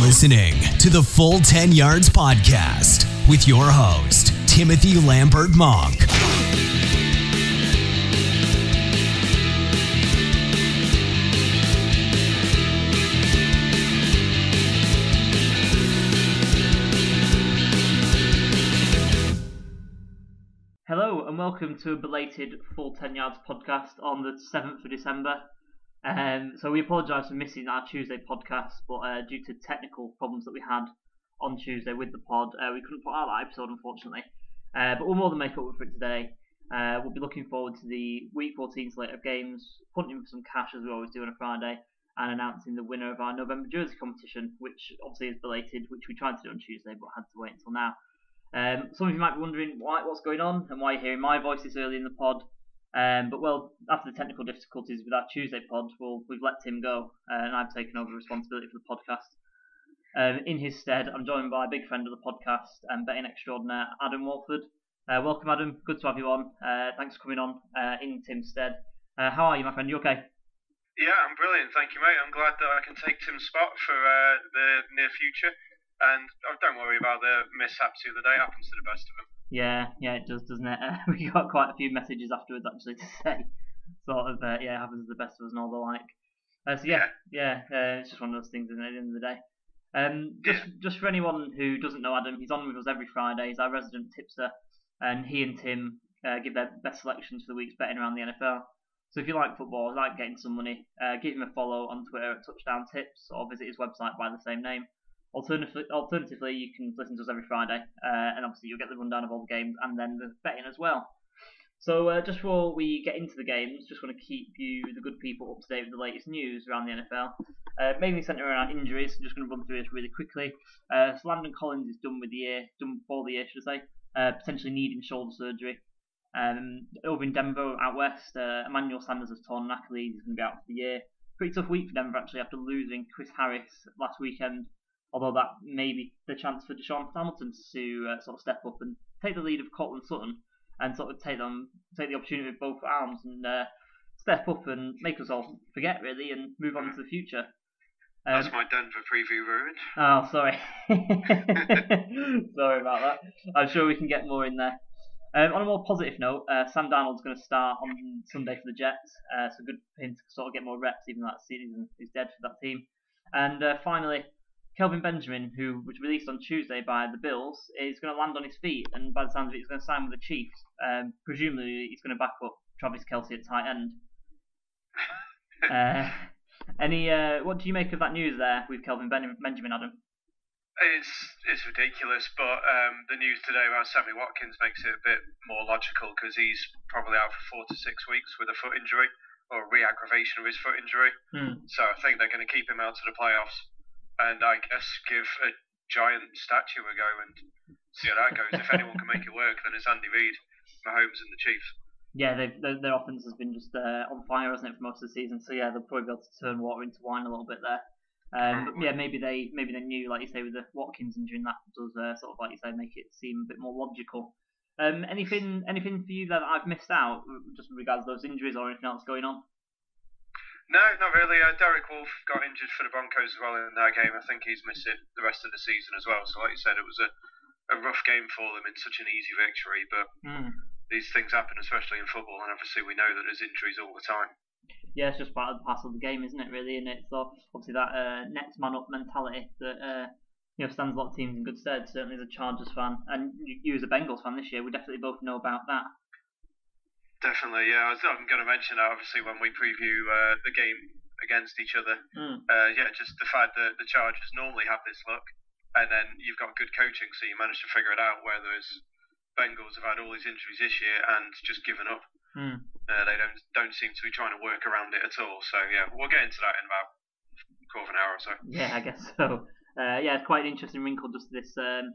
listening to the Full 10 Yards Podcast with your host, Timothy Lambert Monk. Hello and welcome to a belated Full 10 Yards podcast on the 7th of December. Um, so we apologise for missing our Tuesday podcast, but uh, due to technical problems that we had on Tuesday with the pod, uh, we couldn't put out that episode unfortunately. Uh, but we'll more than make up for it today. Uh, we'll be looking forward to the Week 14 slate of games, punting for some cash as we always do on a Friday, and announcing the winner of our November jersey competition, which obviously is belated, which we tried to do on Tuesday but had to wait until now. Um, some of you might be wondering why, what's going on and why you're hearing my voice this early in the pod. Um, but well, after the technical difficulties with our Tuesday pod, well, we've let Tim go, uh, and I've taken over responsibility for the podcast. Um, in his stead, I'm joined by a big friend of the podcast and betting extraordinaire, Adam Walford. Uh, welcome, Adam. Good to have you on. Uh, thanks for coming on uh, in Tim's stead. Uh, how are you, my friend? You okay? Yeah, I'm brilliant, thank you, mate. I'm glad that I can take Tim's spot for uh, the near future. And oh, don't worry about the mishaps the other day. It happens to the best of them. Yeah, yeah, it does, doesn't it? Uh, we got quite a few messages afterwards actually to say, sort of, uh, yeah, it happens to the best of us and all the like. Uh, so yeah, yeah, uh, it's just one of those things, isn't it? At the end of the day. Um, just, just for anyone who doesn't know Adam, he's on with us every Friday. He's our resident tipster, and he and Tim uh, give their best selections for the week's betting around the NFL. So if you like football, like getting some money, uh, give him a follow on Twitter at Touchdown Tips, or visit his website by the same name. Alternatively, alternatively, you can listen to us every Friday, uh, and obviously you'll get the rundown of all the games and then the betting as well. So uh, just before we get into the games, just want to keep you, the good people, up to date with the latest news around the NFL. Uh, mainly centered around injuries. I'm just going to run through this really quickly. Uh, so Landon Collins is done with the year, done for the year, should I say? Uh, potentially needing shoulder surgery. Um, over in Denver, out west, uh, Emmanuel Sanders has torn an Achilles. He's going to be out for the year. Pretty tough week for Denver actually after losing Chris Harris last weekend although that may be the chance for DaeSean Hamilton to uh, sort of step up and take the lead of Courtland Sutton and sort of take them take the opportunity with both arms and uh, step up and make us all forget really and move on to the future. Um, That's my Denver preview ruined. Oh, sorry. sorry about that. I'm sure we can get more in there. Um, on a more positive note, uh, Sam Darnold's going to start on Sunday for the Jets, uh, so good for him to sort of get more reps, even though that season is dead for that team. And uh, finally, Kelvin Benjamin, who was released on Tuesday by the Bills, is going to land on his feet, and by the sounds of it, he's going to sign with the Chiefs. Um, presumably, he's going to back up Travis Kelce at tight end. uh, any, uh, what do you make of that news there with Kelvin ben- Benjamin, Adam? It's it's ridiculous, but um, the news today about Sammy Watkins makes it a bit more logical because he's probably out for four to six weeks with a foot injury or a re-aggravation of his foot injury. Hmm. So I think they're going to keep him out to the playoffs and I guess give a giant statue a go and see how that goes. if anyone can make it work, then it's Andy Reid, Mahomes, and the Chiefs. Yeah, they, their offense has been just uh, on fire, hasn't it, for most of the season? So yeah, they'll probably be able to turn water into wine a little bit there. Um, but yeah, maybe they maybe they knew, like you say, with the Watkins injury, and that does uh, sort of like you say make it seem a bit more logical. Um, anything anything for you that I've missed out, just in regards to those injuries or anything else going on? No, not really. Uh, Derek Wolfe got injured for the Broncos as well in that game. I think he's missing the rest of the season as well. So, like you said, it was a, a rough game for them in such an easy victory. But mm. these things happen, especially in football, and obviously we know that there's injuries all the time. Yeah, it's just part of the parcel of the game, isn't it? Really, and it's so obviously that uh, next man up mentality that uh, you know stands a lot of teams in good stead. Certainly, as a Chargers fan, and you, you as a Bengals fan this year, we definitely both know about that. Definitely, yeah. I was, I'm going to mention that obviously when we preview uh, the game against each other. Mm. Uh, yeah, just the fact that the Chargers normally have this look, and then you've got good coaching, so you manage to figure it out. Whereas Bengals have had all these injuries this year and just given up. Mm. Uh, they don't don't seem to be trying to work around it at all. So yeah, we'll get into that in about a quarter of an hour or so. Yeah, I guess so. Uh, yeah, it's quite an interesting wrinkle just this um,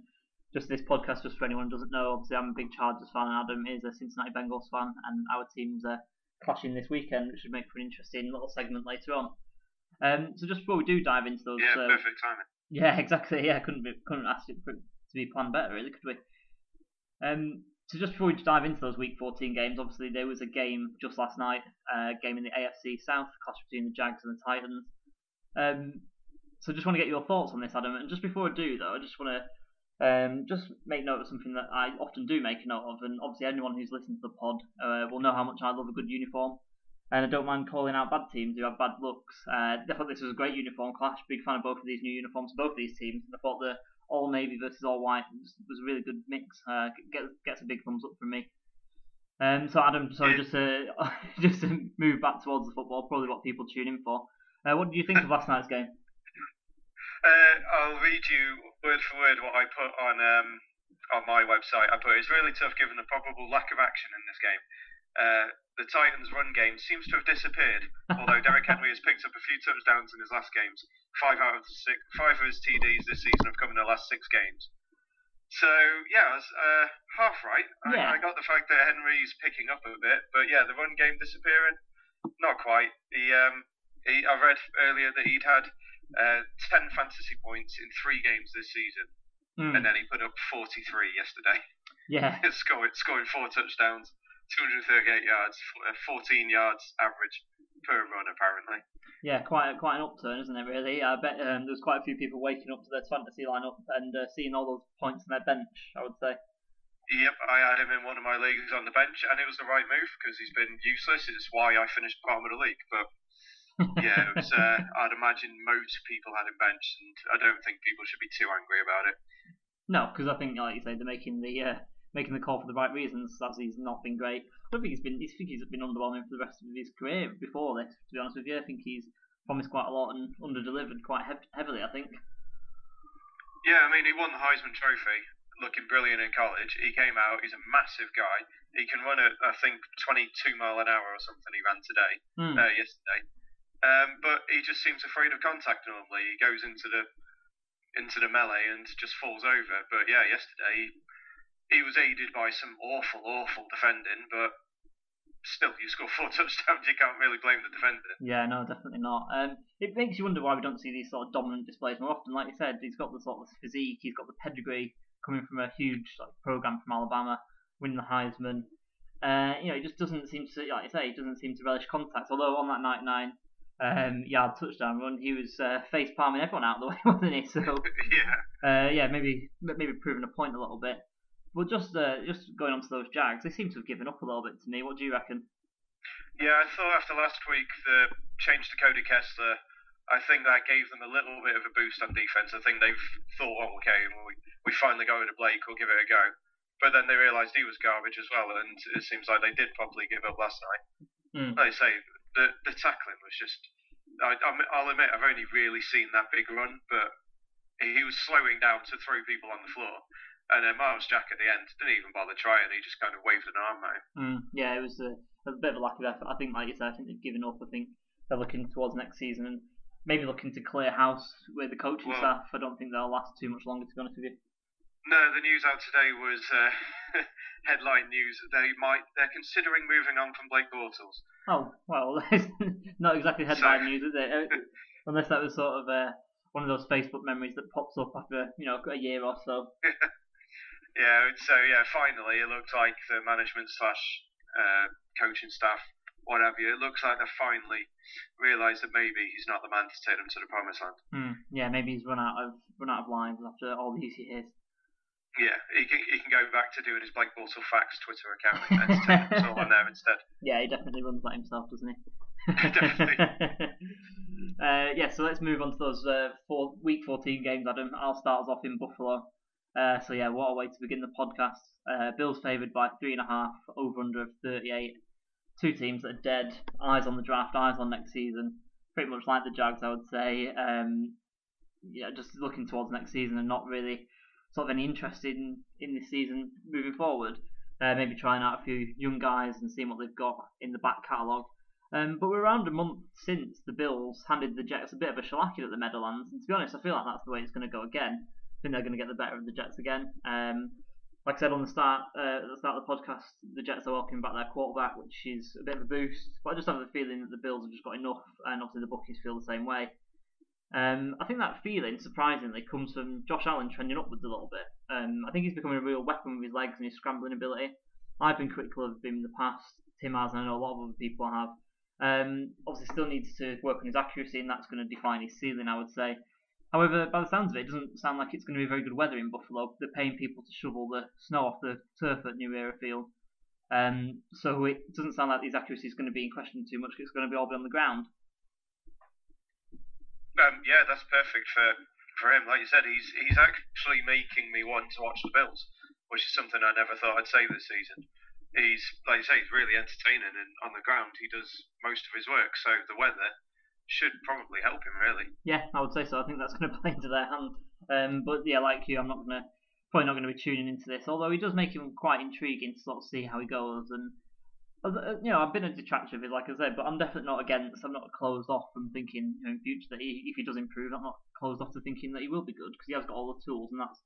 just this podcast, just for anyone who doesn't know, obviously I'm a big Chargers fan, and Adam is a Cincinnati Bengals fan, and our teams are clashing this weekend, which should make for an interesting little segment later on. Um, so just before we do dive into those, yeah, uh, perfect timing. Yeah, exactly. Yeah, couldn't be, couldn't ask it for to be planned better, really, could we? Um, so just before we dive into those Week 14 games, obviously there was a game just last night, a uh, game in the AFC South, clash between the Jags and the Titans. Um, so just want to get your thoughts on this, Adam. And just before I do, though, I just want to um, just make note of something that I often do make a note of, and obviously anyone who's listened to the pod uh, will know how much I love a good uniform. And I don't mind calling out bad teams who have bad looks. Uh, I thought this was a great uniform clash. Big fan of both of these new uniforms, both of these teams. And I thought the all navy versus all white was, was a really good mix. Uh, gets, gets a big thumbs up from me. Um, so Adam, sorry, just to just to move back towards the football, probably what people tune in for. Uh, what did you think of last night's game? Uh, I'll read you word for word what I put on um, on my website. I put it's really tough given the probable lack of action in this game. Uh, the Titans' run game seems to have disappeared, although Derrick Henry has picked up a few touchdowns in his last games. Five out of the six, five of his TDs this season have come in the last six games. So yeah, I was uh, half right. I, Yeah. I got the fact that Henry's picking up a bit, but yeah, the run game disappearing, not quite. He, um, he, I read earlier that he'd had uh, ten fantasy points in three games this season, Hmm, and then he put up 43 yesterday, yeah, scoring scoring four touchdowns, 238 yards, uh, 14 yards average per run apparently. yeah, quite a, quite an upturn, isn't it? Really, I bet um, there's quite a few people waking up to their fantasy lineup and uh, seeing all those points on their bench. I would say. Yep, I had him in one of my leagues on the bench, and it was the right move because he's been useless. It's why I finished bottom of the league. But yeah, it was, uh, I'd imagine most people had him benched, and I don't think people should be too angry about it. No, because I think, like you say, they're making the uh, making the call for the right reasons. As he's not been great. I don't think he's been. I think he's been underwhelming for the rest of his career before this. To be honest with you, I think he's promised quite a lot and underdelivered quite hev- heavily. I think. Yeah, I mean, he won the Heisman Trophy, looking brilliant in college. He came out, he's a massive guy. He can run at, I think, 22 mile an hour or something he ran today, Hmm. uh, yesterday. Um, but he just seems afraid of contact normally. He goes into the into the melee and just falls over. But yeah, yesterday he, he was aided by some awful, awful defending, but still, you score four touchdowns, you can't really blame the defender. Yeah, no, definitely not. Um, it makes you wonder why we don't see these sort of dominant displays more often. Like you said, he's got the sort of physique, he's got the pedigree coming from a huge like, program from Alabama, winning the Heisman. Uh, you know, he just doesn't seem to, like you say, he doesn't seem to relish contact. Although on that 99 um, yard touchdown run, he was uh, face palming everyone out of the way, wasn't he? So yeah. uh, yeah, maybe maybe proving a point a little bit. But just uh, just going on to those Jags, they seem to have given up a little bit to me. What do you reckon? Yeah, I thought after last week the change to Cody Kessler, I think that gave them a little bit of a boost on defense. I think they've thought, oh, okay, we, we finally go to Blake, we'll give it a go. But then they realised he was garbage as well, and it seems like they did probably give up last night. Hmm. Like I say, the the tackling was just. I, I'll admit, I've only really seen that big run, but he was slowing down to throw people on the floor. And then Myles Jack at the end didn't even bother trying. He just kind of waved an arm at him. Mm, yeah, it was a, a bit of a lack of effort. I think, like you said, I think they've given up. I think they're looking towards next season and maybe looking to clear house with the coaching Well- staff. I don't think they'll last too much longer, to be honest with you. No, the news out today was uh, headline news. They might they're considering moving on from Blake Bortles. Oh well, not exactly headline So- news, is it? Unless that was sort of uh, one of those Facebook memories that pops up after you know a year or so. Yeah, so yeah, finally it looked like the management slash uh, coaching staff, whatever. It looks like they finally realised that maybe he's not the man to take them to the promised land. Hmm. Yeah, maybe he's run out of run out of lines after all these years. Yeah, he can he can go back to doing his Blake Bortles facts Twitter account and us all on there instead. Yeah, he definitely runs that himself, doesn't he? Definitely. uh, yeah, so let's move on to those uh, four, week 14 games, Adam. I'll start us off in Buffalo. Uh, so yeah, what a way to begin the podcast. Uh, Bills favoured by three and a half, over under of 38. Two teams that are dead, eyes on the draft, eyes on next season. Pretty much like the Jags, I would say. Um, yeah, just looking towards next season and not really sort of any interest in, in this season moving forward. Uh, maybe trying out a few young guys and seeing what they've got in the back catalogue. Um, but we're around a month since the Bills handed the Jets a bit of a shellacking at the Meadowlands, and to be honest, I feel like that's the way it's going to go again. I think they're going to get the better of the Jets again. Um, like I said on the start, uh, at the start of the podcast, the Jets are welcoming back their quarterback, which is a bit of a boost. But I just have the feeling that the Bills have just got enough, and obviously the bookies feel the same way. Um, I think that feeling, surprisingly, comes from Josh Allen trending upwards a little bit. Um, I think he's becoming a real weapon with his legs and his scrambling ability. I've been critical of him in the past. Tim has, and I know a lot of other people have. Um, obviously, still needs to work on his accuracy, and that's going to define his ceiling, I would say. However, by the sounds of it, it doesn't sound like it's going to be very good weather in Buffalo. They're paying people to shovel the snow off the turf at New Era Field. Um, so it doesn't sound like his accuracy is going to be in question too much. It's going to be all on the ground. Um, yeah, that's perfect for for him. Like you said, he's he's actually making me want to watch the Bills, which is something I never thought I'd say this season. He's like you say, he's really entertaining, and on the ground he does most of his work. So the weather should probably help him, really. Yeah, I would say so. I think that's going to play into their hand. Um, but yeah, like you, I'm not going to probably not going to be tuning into this. Although he does make him quite intriguing to sort of see how he goes and you know, I've been a detractor of it, like I said, but I'm definitely not against. I'm not closed off from thinking you know, in future that he, if he does improve, I'm not closed off to thinking that he will be good because he has got all the tools, and that's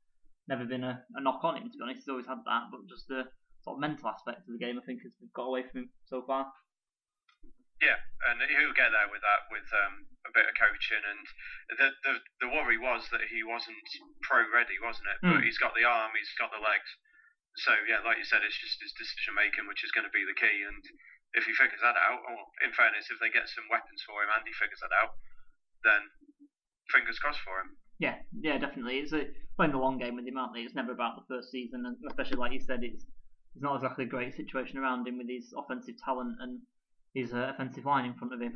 never been a, a knock on him. To be honest, he's always had that, but just the sort of mental aspect of the game, I think, has got away from him so far. Yeah, and he'll get there with that, with um, a bit of coaching. And the, the the worry was that he wasn't pro ready, wasn't it? Mm. But he's got the arm, he's got the legs so yeah, like you said, it's just his decision making which is going to be the key. And if he figures that out, or in fairness, if they get some weapons for him and he figures that out, then fingers crossed for him. Yeah, yeah, definitely. It's a, playing the long game with him, aren't they? It's never about the first season, and especially like you said, it's it's not exactly a great situation around him with his offensive talent and his uh, offensive line in front of him.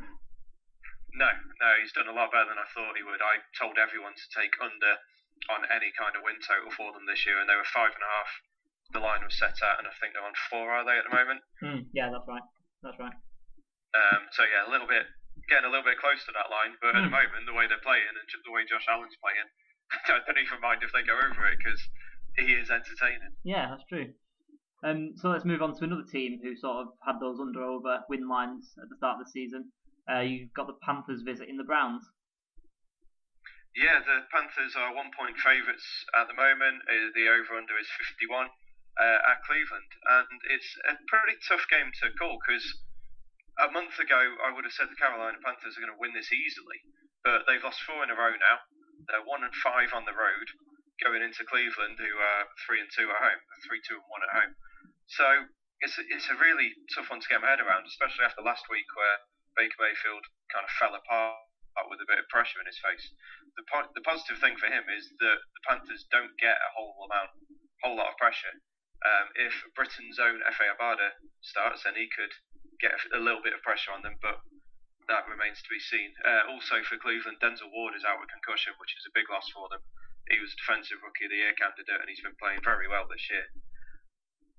No, no, he's done a lot better than I thought he would. I told everyone to take under on any kind of win total for them this year, and they were five and a half the line was set at, and I think they're on four, are they at the moment? Mm, yeah, that's right. That's right. Um, so yeah, a little bit getting a little bit close to that line, but mm. at the hmm. moment, the way they're playing and the way Josh Allen's playing, I don't even mind if they go over it because he is entertaining. Yeah, that's true. Um, so let's move on to another team who sort of had those under over win lines at the start of the season. Uh, you've got the Panthers visiting the Browns. Yeah, the Panthers are one point favourites at the moment. Uh, the over under is 51 uh, at Cleveland, and it's a pretty tough game to call because a month ago I would have said the Carolina Panthers are going to win this easily, but they've lost four in a row now. They're one and five on the road going into Cleveland, who are three and two at home, three two and one at home. So it's a, it's a really tough one to get my head around, especially after last week where Baker Mayfield kind of fell apart with a bit of pressure in his face. The po- the positive thing for him is that the Panthers don't get a whole amount, whole lot of pressure. Um, if Britain's own Efe Obada starts, then he could get a little bit of pressure on them, but that remains to be seen. Uh, also for Cleveland, Denzel Ward is out with concussion, which is a big loss for them. He was Defensive Rookie of the Year candidate, and he's been playing very well this year.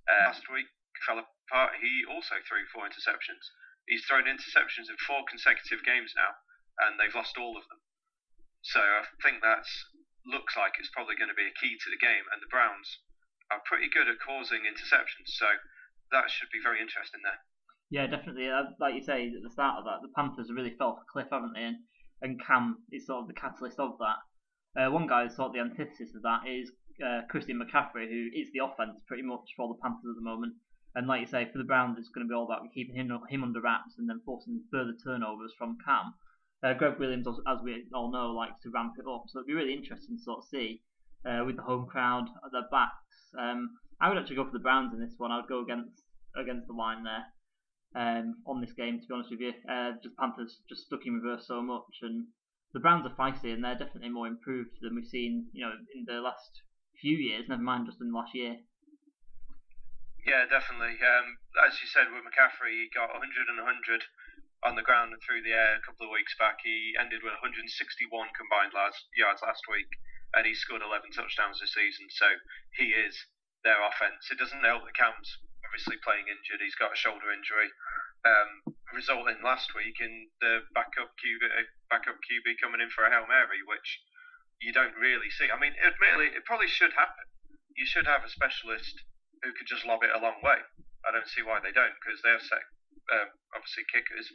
Uh, last week fell apart. He also threw four interceptions. He's thrown interceptions in four consecutive games now, and they've lost all of them. So I think that looks like it's probably going to be a key to the game. And the Browns are pretty good at causing interceptions, so that should be very interesting there. Yeah, definitely. Uh, like you say at the start of that, the Panthers really fell off a cliff, haven't they? And, Cam is sort of the catalyst of that. Uh, one guy who's sort of the antithesis of that is uh, Christian McCaffrey, who is the offense pretty much for the Panthers at the moment. And like you say, for the Browns, it's going to be all about keeping him him under wraps and then forcing further turnovers from Cam. Uh, Gregg Williams, as we all know, likes to ramp it up, so it'd be really interesting to sort of see uh, with the home crowd at their backs um, I would actually go for the Browns in this one. I would go against against the line there um, on this game. To be honest with you, uh, just Panthers just stuck in reverse so much, and the Browns are feisty and they're definitely more improved than we've seen, you know, in the last few years. Never mind just in the last year. Yeah, definitely. Um, as you said with McCaffrey, he got 100 and 100 on the ground and through the air a couple of weeks back. He ended with 161 combined last, yards last week and he scored 11 touchdowns this season. So he is their offense. It doesn't help that Cam's obviously playing injured. He's got a shoulder injury, um, resulting last week in the backup QB, backup QB coming in for a hail mary, which you don't really see. I mean, admittedly, it probably should happen. You should have a specialist who could just lob it a long way. I don't see why they don't, because they're set, um, obviously kickers.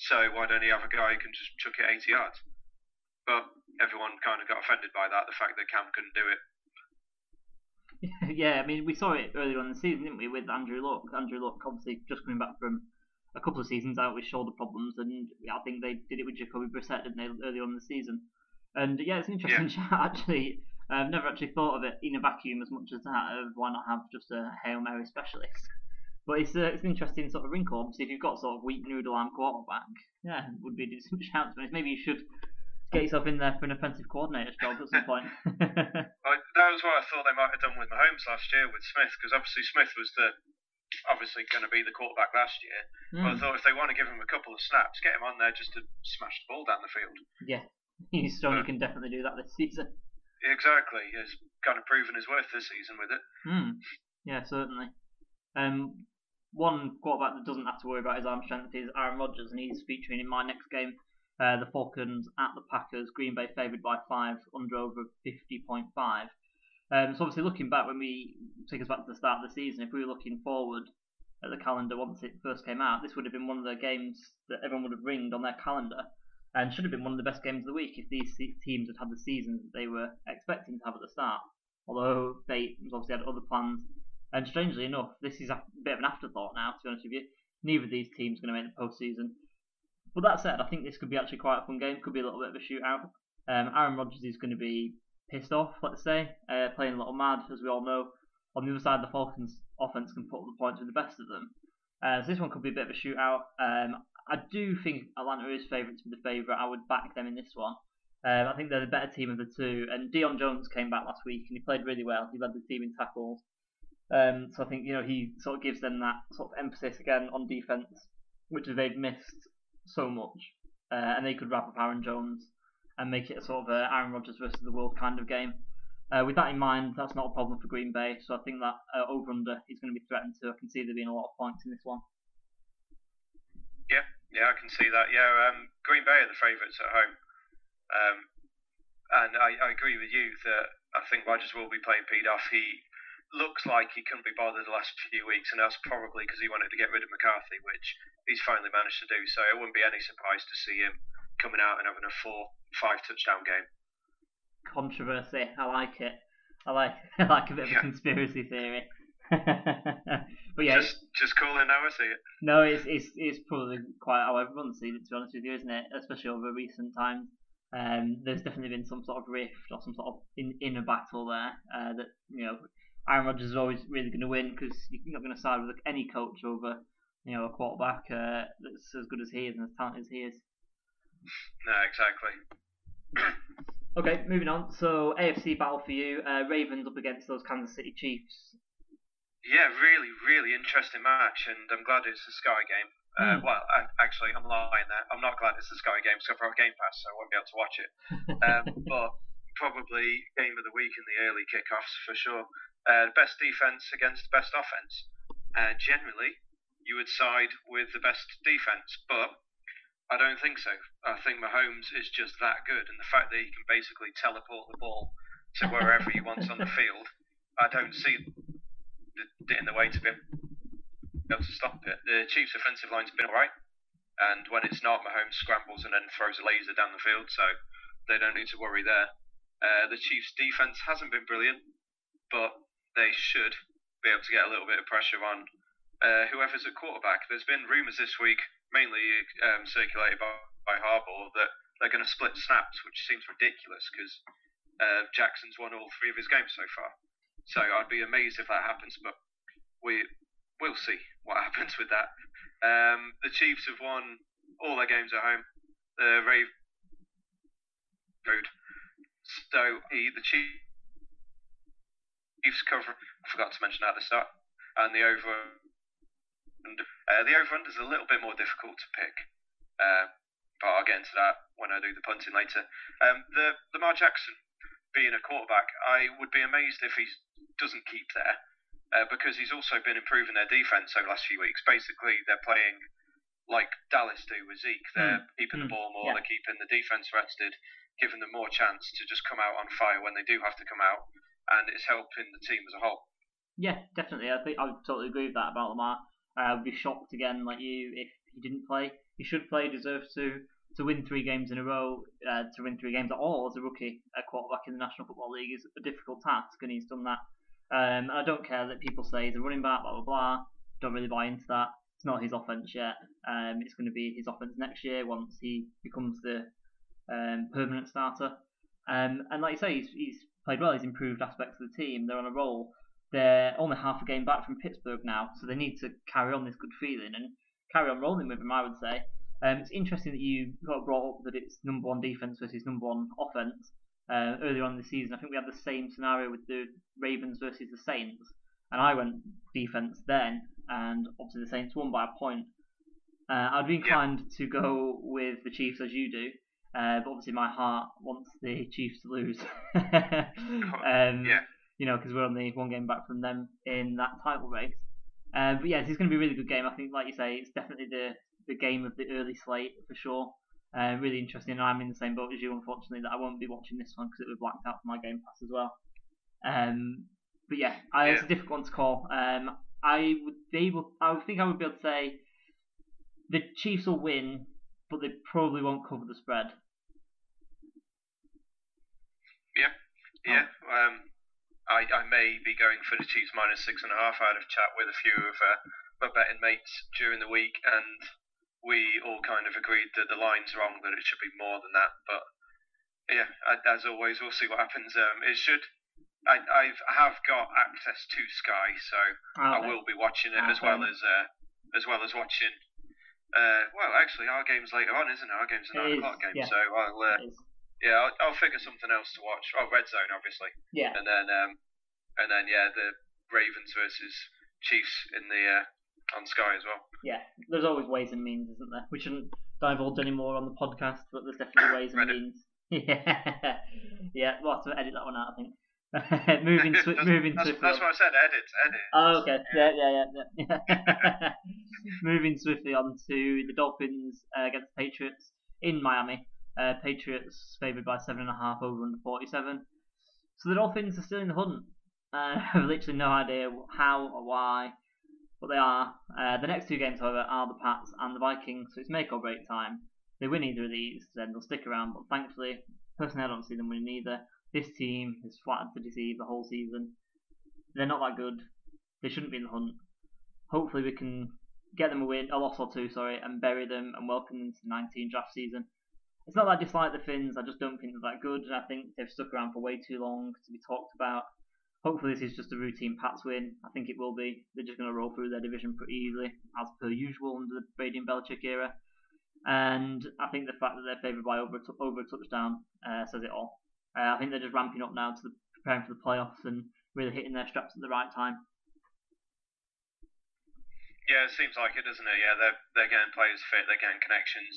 So why don't you have a guy who can just chuck it 80 yards? But everyone kind of got offended by that, the fact that Cam couldn't do it. yeah, I mean, we saw it earlier on in the season, didn't we, with Andrew Luck? Andrew Luck, obviously, just coming back from a couple of seasons out with shoulder problems, and I think they did it with Jacoby Brissett, didn't they, early on in the season? And yeah, it's an interesting yeah. chat, actually. I've never actually thought of it in a vacuum as much as that, of why not have just a Hail Mary specialist. But it's, uh, it's an interesting sort of wrinkle. Obviously, if you've got sort of weak noodle arm quarterback, yeah, it would be a decent shout to Maybe you should get yourself in there for an offensive coordinator's job at some point. I, that was what I thought they might have done with Mahomes last year with Smith, because obviously Smith was the obviously going to be the quarterback last year. Mm. But I hmm. thought if they want to give him a couple of snaps, get him on there just to smash the ball down the field. Yeah, he's shown he can definitely do that this season. Exactly, he's kind of proven his worth this season with it. Mm. Yeah, certainly. Um, one quarterback that doesn't have to worry about his arm strength is Aaron Rodgers, and he's featuring in my next game. Uh, the Falcons at the Packers, Green Bay favoured by five, under over 50.5. Um, so obviously looking back when we take us back to the start of the season, if we were looking forward at the calendar once it first came out, this would have been one of the games that everyone would have ringed on their calendar, and should have been one of the best games of the week if these teams had had the season they were expecting to have at the start. Although they obviously had other plans, and strangely enough, this is a bit of an afterthought now. To be honest with you, neither of these teams are going to make the postseason. But that said, I think this could be actually quite a fun game. Could be a little bit of a shootout. Um, Aaron Rodgers is going to be pissed off, let's say, uh, playing a little mad, as we all know. On the other side, the Falcons' offense can put up the points with the best of them. Uh, so this one could be a bit of a shootout. Um, I do think Atlanta is favourite to be the favourite. I would back them in this one. Um, I think they're the better team of the two. And Deion Jones came back last week and he played really well. He led the team in tackles. Um, so I think you know he sort of gives them that sort of emphasis again on defense, which they've missed so much, uh, and they could wrap up Aaron Jones and make it a sort of a Aaron Rodgers versus the world kind of game. Uh, with that in mind, that's not a problem for Green Bay, so I think that uh, over under is going to be threatened too. I can see there being a lot of points in this one. Yeah, yeah, I can see that. Yeah, um, Green Bay are the favourites at home, um, and I, I, agree with you that I think Rodgers will be playing Pete off. He looks like he couldn't be bothered the last few weeks, and that's probably because he wanted to get rid of McCarthy, which he's finally managed to do. So it wouldn't be any surprise to see him coming out and having a four, five touchdown game. Controversy. I like it. I like I like a bit of a conspiracy theory. but yeah, just just cool in how I see it. No, it's it's it's probably quite how everyone's seen it. To be honest with you, isn't it? Especially over recent times. Um, there's definitely been some sort of rift or some sort of in, inner battle there uh, that you know Aaron Rodgers is always really going to win because you're not going to side with any coach over you know a quarterback uh, that's as good as he is and as talented as he is. No, exactly. okay, moving on. So AFC battle for you: uh, Ravens up against those Kansas City Chiefs. Yeah, really, really interesting match, and I'm glad it's a Sky game. Uh, mm. Well, I, actually, I'm lying there. I'm not glad it's a Sky game because I've got Game Pass, so I won't be able to watch it. Um, but probably game of the week in the early kickoffs for sure. Uh, best defense against best offense. Uh, generally, you would side with the best defense, but I don't think so. I think Mahomes is just that good, and the fact that he can basically teleport the ball to wherever he wants on the field, I don't see it in the way to be able to stop it. The Chiefs' offensive line's been alright, and when it's not, Mahomes scrambles and then throws a laser down the field, so they don't need to worry there. Uh, the Chiefs' defense hasn't been brilliant, but they should be able to get a little bit of pressure on uh, whoever's at quarterback. There's been rumours this week, mainly um, circulated by, by Harbaugh, that they're going to split snaps, which seems ridiculous because uh, Jackson's won all three of his games so far. So I'd be amazed if that happens, but we we'll see what happens with that. Um, the Chiefs have won all their games at home. The Ravens So the Chiefs cover. I forgot to mention that at the start. And the over. Uh, the over under is a little bit more difficult to pick, uh, but I'll get into that when I do the punting later. Um, the Lamar Jackson being a quarterback, I would be amazed if he doesn't keep there. Uh, because he's also been improving their defense over the last few weeks. Basically, they're playing like Dallas do with Zeke. They're mm. keeping mm. the ball more, yeah. they're keeping the defense rested, giving them more chance to just come out on fire when they do have to come out and it's helping the team as a whole. Yeah, definitely. I think I totally agree with that about Lamar. Uh, I'd be shocked again, like you, if he didn't play. He should play. Deserves to to win three games in a row. Uh, to win three games at all as a rookie, a quarterback in the National Football League is a difficult task, and he's done that. Um, I don't care that people say he's a running back, blah blah blah. Don't really buy into that. It's not his offense yet. Um, it's going to be his offense next year once he becomes the um, permanent starter. Um, and like you say, he's, he's played well. He's improved aspects of the team. They're on a roll. They're only half a game back from Pittsburgh now, so they need to carry on this good feeling and carry on rolling with him. I would say. Um, it's interesting that you got brought up that it's number one defense versus number one offense. Uh, earlier on in the season, I think we had the same scenario with the Ravens versus the Saints, and I went defense then, and obviously the Saints won by a point. Uh, I'd be inclined yeah. to go with the Chiefs as you do, uh, but obviously my heart wants the Chiefs to lose. um, yeah. You know, because we're only one game back from them in that title race. Uh, but this is going to be a really good game. I think, like you say, it's definitely the the game of the early slate for sure. Uh, really interesting. And I'm in the same boat as you, unfortunately, that I won't be watching this one because it was blacked out for my Game Pass as well. Um, but yeah, I, yeah, it's a difficult one to call. Um, I would be able, I would think I would be able to say the Chiefs will win, but they probably won't cover the spread. Yeah, yeah. Um, I, I may be going for the Chiefs minus six and a half. I had a chat with a few of uh, my betting mates during the week, and we all kind of agreed that the line's wrong, that it should be more than that. But yeah, as always, we'll see what happens. Um, it should. I, I've I have got access to Sky, so okay. I will be watching it okay. as well as uh, as well as watching. Uh, well, actually, our game's later on, isn't it? Our game's a nine o'clock game, yeah. so I'll uh, yeah, I'll, I'll, figure something else to watch. Oh, Red Zone, obviously. Yeah. And then um, and then yeah, the Ravens versus Chiefs in the uh, on Sky as well. Yeah, there's always ways and means, isn't there? We shouldn't divulge any more on the podcast, but there's definitely ways and means. Yeah, yeah, we'll have to edit that one out, I think. moving, swi- moving that's, swiftly. That's what I said. Edit, edit. Oh, okay. Yeah, yeah, yeah. yeah. moving swiftly on to the Dolphins uh, against the Patriots in Miami. Uh, Patriots favoured by seven and a half over under 47. So the Dolphins are still in the hunt. Uh, I have literally no idea how or why but they are. Uh, the next two games, however, are the Pats and the Vikings, so it's make or break time. They win either of these, then they'll stick around. But thankfully, personally, I don't see them winning either. This team is flattered to deceive the whole season. They're not that good. They shouldn't be in the hunt. Hopefully, we can get them a win, a loss or two, sorry, and bury them and welcome them to the 19 draft season. It's not that I dislike the Fins. I just don't think they're that good. and I think they've stuck around for way too long to be talked about. Hopefully, this is just a routine Pats win. I think it will be. They're just going to roll through their division pretty easily, as per usual under the Brady and Belichick era. And I think the fact that they're favoured by over a, t- over a touchdown uh, says it all. Uh, I think they're just ramping up now to the, preparing for the playoffs and really hitting their straps at the right time. Yeah, it seems like it, doesn't it? Yeah, they're they're getting players fit, they're getting connections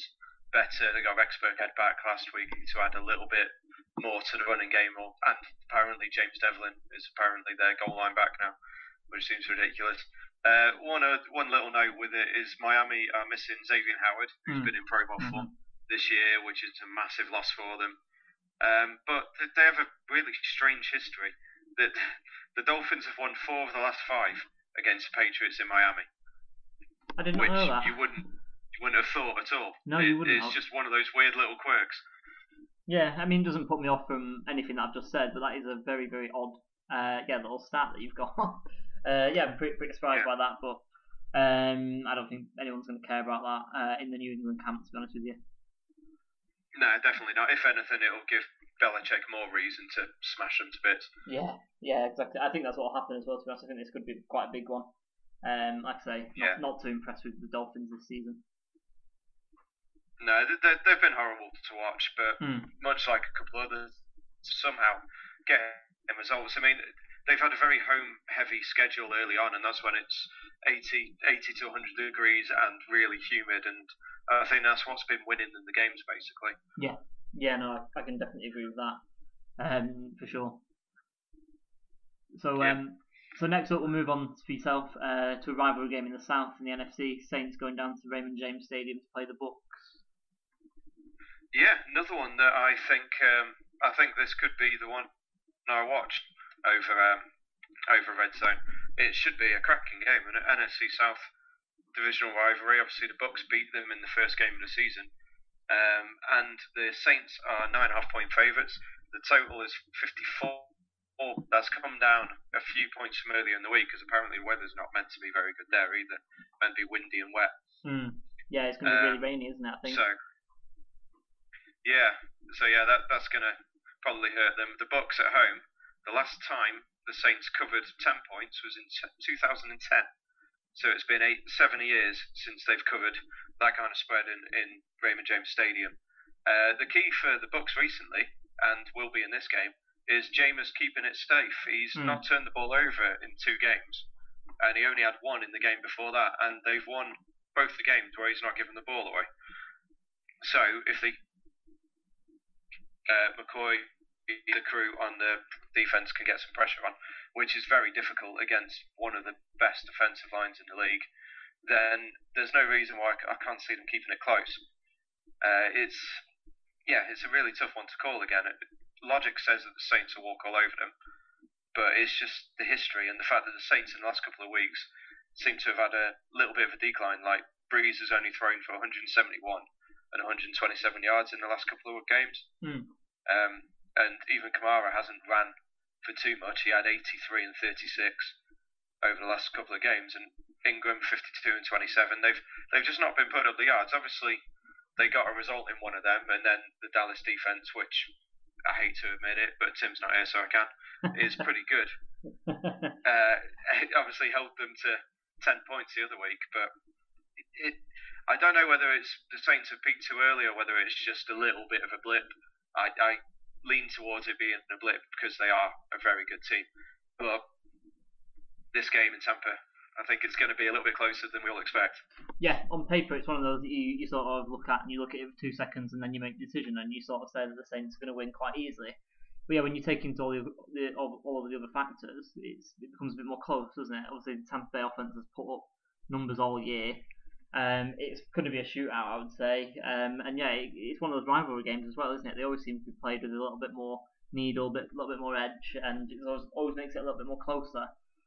better. They got Rex Burkhead back last week to add a little bit more to the running game. Or, and apparently James Develin is apparently their goal line back now, which seems ridiculous. Uh, one uh, one little note with it is Miami are missing Xavier Howard, who's mm. been in Pro Bowl mm-hmm. this year, which is a massive loss for them. Um, but they have a really strange history. That the Dolphins have won four of the last five against the Patriots in Miami. I didn't which know that. You wouldn't you wouldn't have thought at all. No, it, you wouldn't. It's have. just one of those weird little quirks. Yeah, I mean, it doesn't put me off from anything that I've just said, but that is a very, very odd, uh, yeah, little stat that you've got. uh, yeah, I'm pretty, pretty surprised yeah. by that, but um, I don't think anyone's going to care about that uh, in the New England camp, to be honest with you. No, definitely not. If anything, it'll give Belichick more reason to smash them to bits. Yeah, yeah, exactly. I think that's what will happen as well. To be honest, I think this could be quite a big one. Um, like I say, not, yeah. not too impressed with the Dolphins this season. No, they, they've been horrible to watch, but hmm. much like a couple others, somehow getting results. I mean, they've had a very home heavy schedule early on, and that's when it's 80, 80 to 100 degrees and really humid, and I think that's what's been winning in the games, basically. Yeah, yeah, no, I, I can definitely agree with that, um, for sure. So, yeah. um, so next up, we'll move on for yourself uh, to a rivalry game in the South in the NFC. Saints going down to Raymond James Stadium to play the Bucs. Yeah, another one that I think um, I think this could be the one I watched over um, over Red Zone. It should be a cracking game, an NFC South divisional rivalry. Obviously, the Bucs beat them in the first game of the season, um, and the Saints are nine and a half point favourites. The total is fifty four. That's come down a few points from earlier in the week because apparently the weather's not meant to be very good there either. It's meant to be windy and wet. Mm. Yeah, it's going to be really um, rainy, isn't it? I think. So yeah, so yeah, that that's gonna probably hurt them. The Bucs at home. The last time the Saints covered ten points was in 2010. So it's been eight, seven years since they've covered that kind of spread in, in Raymond James Stadium. Uh, the key for the Bucs recently, and will be in this game, is Jameis keeping it safe. He's mm. not turned the ball over in two games, and he only had one in the game before that, and they've won both the games where he's not given the ball away. So if they uh, McCoy, the crew on the defense can get some pressure on, which is very difficult against one of the best defensive lines in the league, then there's no reason why I can't see them keeping it close. Uh, it's yeah, it's a really tough one to call again. Logic says that the Saints will walk all over them, but it's just the history and the fact that the Saints in the last couple of weeks seem to have had a little bit of a decline. Like Brees has only thrown for 171 and 127 yards in the last couple of games, mm. um, and even Kamara hasn't ran for too much. He had 83 and 36 over the last couple of games, and Ingram 52 and 27. They've they've just not been putting up the yards. Obviously, they got a result in one of them, and then the Dallas defense, which I hate to admit it, but Tim's not here, so I can, is pretty good. uh, it obviously held them to ten points the other week, but it, I don't know whether it's the Saints have peaked too early or whether it's just a little bit of a blip. I, I lean towards it being a blip because they are a very good team, but this game in Tampa I think it's going to be a little bit closer than we all expect. Yeah, on paper, it's one of those that you, you sort of look at and you look at it for two seconds and then you make a decision and you sort of say that the Saints are going to win quite easily. But yeah, when you take into all the, the all, all of the other factors, it becomes a bit more close, doesn't it? Obviously, the Tampa Bay offense has put up numbers all year. Um, it's going to be a shootout, I would say. Um, and yeah, it, it's one of those rivalry games as well, isn't it? They always seem to be played with a little bit more needle, a bit, little bit more edge, and it always, always makes it a little bit more closer.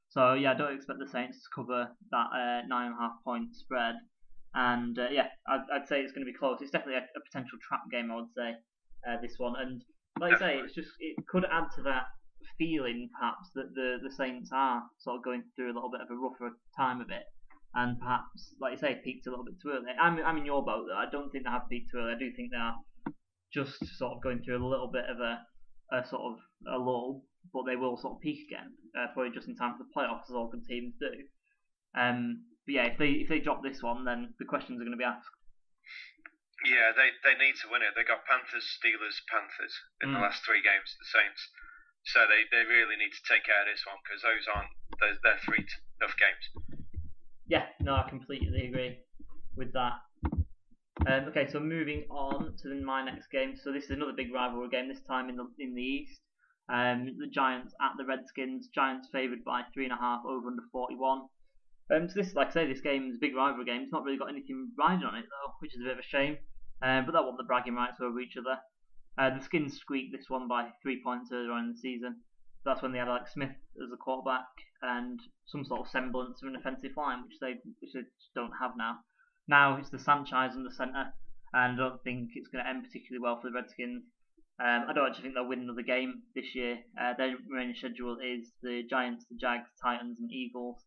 So yeah, I don't expect the Saints to cover that uh, nine and a half point spread. And uh, yeah, I'd, I'd, say it's going to be close. It's definitely a, a potential trap game, I would say, uh, this one. And like I say, it's just it could add to that feeling perhaps that the the Saints are sort of going through a little bit of a rougher time of it, and perhaps like you say, peaked a little bit too early. I'm I'm in your boat though. I don't think they have peaked too early. I do think they are just sort of going through a little bit of a a sort of a lull but they will sort of peak again, uh, probably just in time for the playoffs, as all good teams do. Um, but yeah, if they if they drop this one, then the questions are going to be asked. Yeah, they they need to win it. They got Panthers, Steelers, Panthers in mm. the last three games. The Saints, so they, they really need to take care of this one because those aren't those they're three tough games. Yeah, no, I completely agree with that. Um, okay, so moving on to my next game. So this is another big rivalry game. This time in the in the East. Um, the Giants at the Redskins. Giants favoured by three and a half over under 41. Um, so this, like I say, this game is a big rivalry game. It's not really got anything riding on it though, which is a bit of a shame. Um, but that won the bragging rights over each other. Uh, the Skins squeaked this one by three points earlier on in the season. That's when they had Alex Smith as a quarterback and some sort of semblance of an offensive line, which they which they don't have now. Now it's the Sanchez in the centre, and I don't think it's going to end particularly well for the Redskins. Um, I don't actually think they'll win another game this year. Uh, their remaining schedule is the Giants, the Jags, Titans, and Eagles.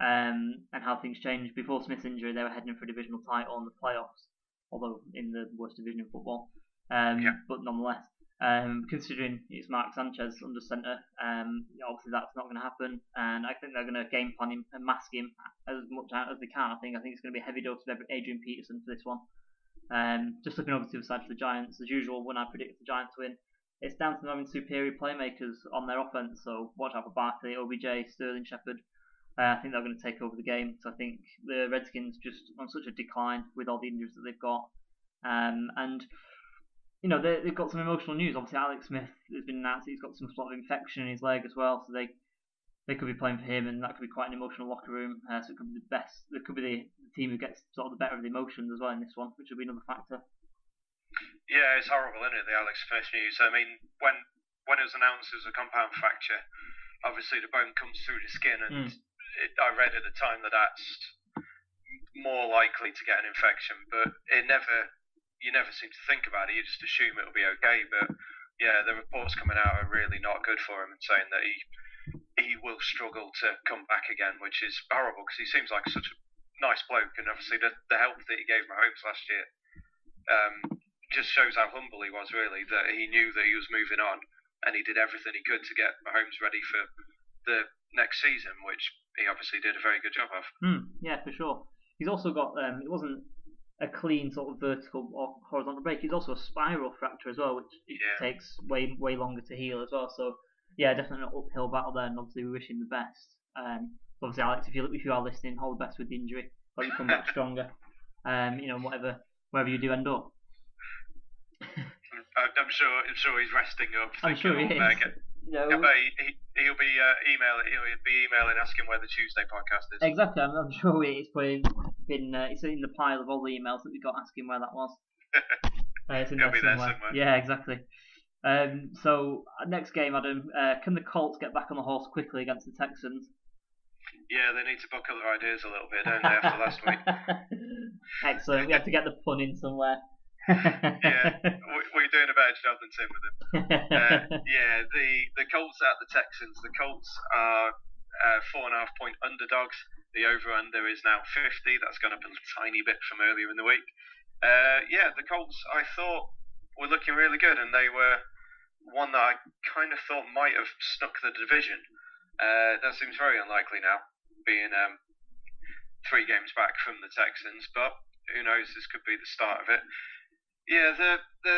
Um, and how things changed before Smith's injury, they were heading for a divisional title in the playoffs, although in the worst division in football. Um, yeah. But nonetheless, um, considering it's Mark Sanchez under centre, um, obviously that's not going to happen. And I think they're going to game plan him and mask him as much out as they can. I think I think it's going to be a heavy dose of Adrian Peterson for this one. Um, just looking over to the side for the Giants, as usual, when I predict the Giants win, it's down to them having superior playmakers on their offense. So watch out for Barkley, OBJ, Sterling Shepard. Uh, I think they're going to take over the game. So I think the Redskins just on such a decline with all the injuries that they've got, um, and you know they, have got some emotional news. Obviously, Alex Smith has been announced he's got some sort of infection in his leg as well. So they they could be playing for him, and that could be quite an emotional locker room. Uh, so it could be the best. It could be the, team who gets sort of the better of the emotions as well in this one, which will be another factor. Yeah, it's horrible, isn't it? The Alex Smith news. I mean, when when it was announced as a compound fracture, obviously the bone comes through the skin, and mm. it, I read at the time that that's more likely to get an infection, but it never. You never seem to think about it. You just assume it'll be okay, but yeah, the reports coming out are really not good for him, and saying that he he will struggle to come back again, which is horrible because he seems like such a nice bloke, and obviously the, the help that he gave Mahomes last year um, just shows how humble he was, really. That he knew that he was moving on, and he did everything he could to get Mahomes ready for the next season, which he obviously did a very good job of. Hmm, yeah, for sure. He's also got um, it wasn't a clean sort of vertical or horizontal break. He's also a spiral fracture as well, which Yeah. takes way way longer to heal as well. So yeah, definitely an uphill battle there, and obviously we wish him the best. Um, obviously, Alex, if you if you are listening, all the best with the injury. Hope you come back stronger. Um, you know, whatever wherever you do end up. I- I'm sure. I'm sure he's resting up. I'm sure he thinking, is. "Oh, uh, get- No, I bet he, he, will be uh, emailing. He'll be emailing asking where the Tuesday podcast is. Exactly, I'm, I'm sure it's probably been uh, it's in the pile of all the emails that we got asking where that was. Uh, it's in there be there somewhere. somewhere. Yeah, exactly. Um, so uh, next game, Adam, uh, can the Colts get back on the horse quickly against the Texans? Yeah, they need to buckle their ideas a little bit, don't they, after last week? Excellent. We have to get the pun in somewhere. Yeah, we- we're doing a better job than Tim with them. Uh, yeah, the the Colts at the Texans. The Colts are uh, four and a half point underdogs. The over under is now 50. That's gone up a tiny bit from earlier in the week. Uh, yeah, the Colts I thought were looking really good, and they were one that I kind of thought might have snuck the division. Uh, that seems very unlikely now, being um, three games back from the Texans. But who knows? This could be the start of it. Yeah, the the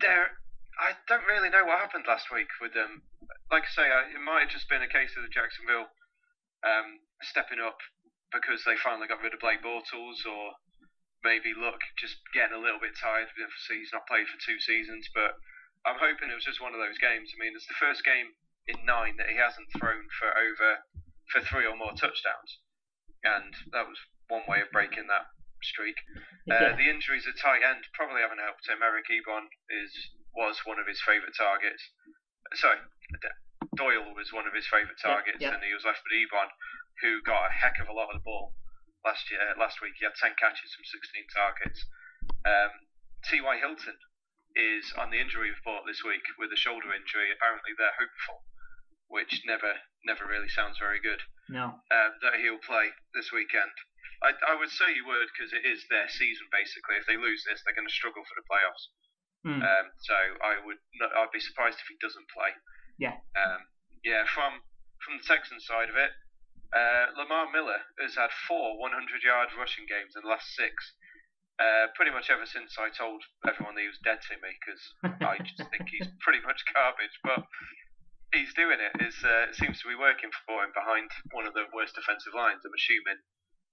there. I don't really know what happened last week with them. Like I say, I, it might have just been a case of the Jacksonville um, stepping up because they finally got rid of Blake Bortles, or maybe look just getting a little bit tired. Obviously, he's not played for two seasons, but I'm hoping it was just one of those games. I mean, it's the first game in nine that he hasn't thrown for over for three or more touchdowns, and that was one way of breaking that streak. Uh, Yeah. the injuries at tight end probably haven't helped him. Eric Ebron is was one of his favourite targets. Sorry, Doyle was one of his favourite targets, yeah. and he was left with Ebron, who got a heck of a lot of the ball last year. Last week, he had 10 catches from 16 targets. Um, T.Y. Hilton is on the injury report this week with a shoulder injury. Apparently, they're hopeful, which never never really sounds very good no. um, that he'll play this weekend. I, I would say he would because it is their season basically. If they lose this, they're going to struggle for the playoffs. Hmm. Um, so I would not, I'd be surprised if he doesn't play. Yeah. Um, yeah. From from the Texans side of it, uh, Lamar Miller has had four 100-yard rushing games in the last six. Uh, pretty much ever since I told everyone that he was dead to me because I just think he's pretty much garbage. But he's doing it. Uh, it seems to be working for him behind one of the worst defensive lines. I'm assuming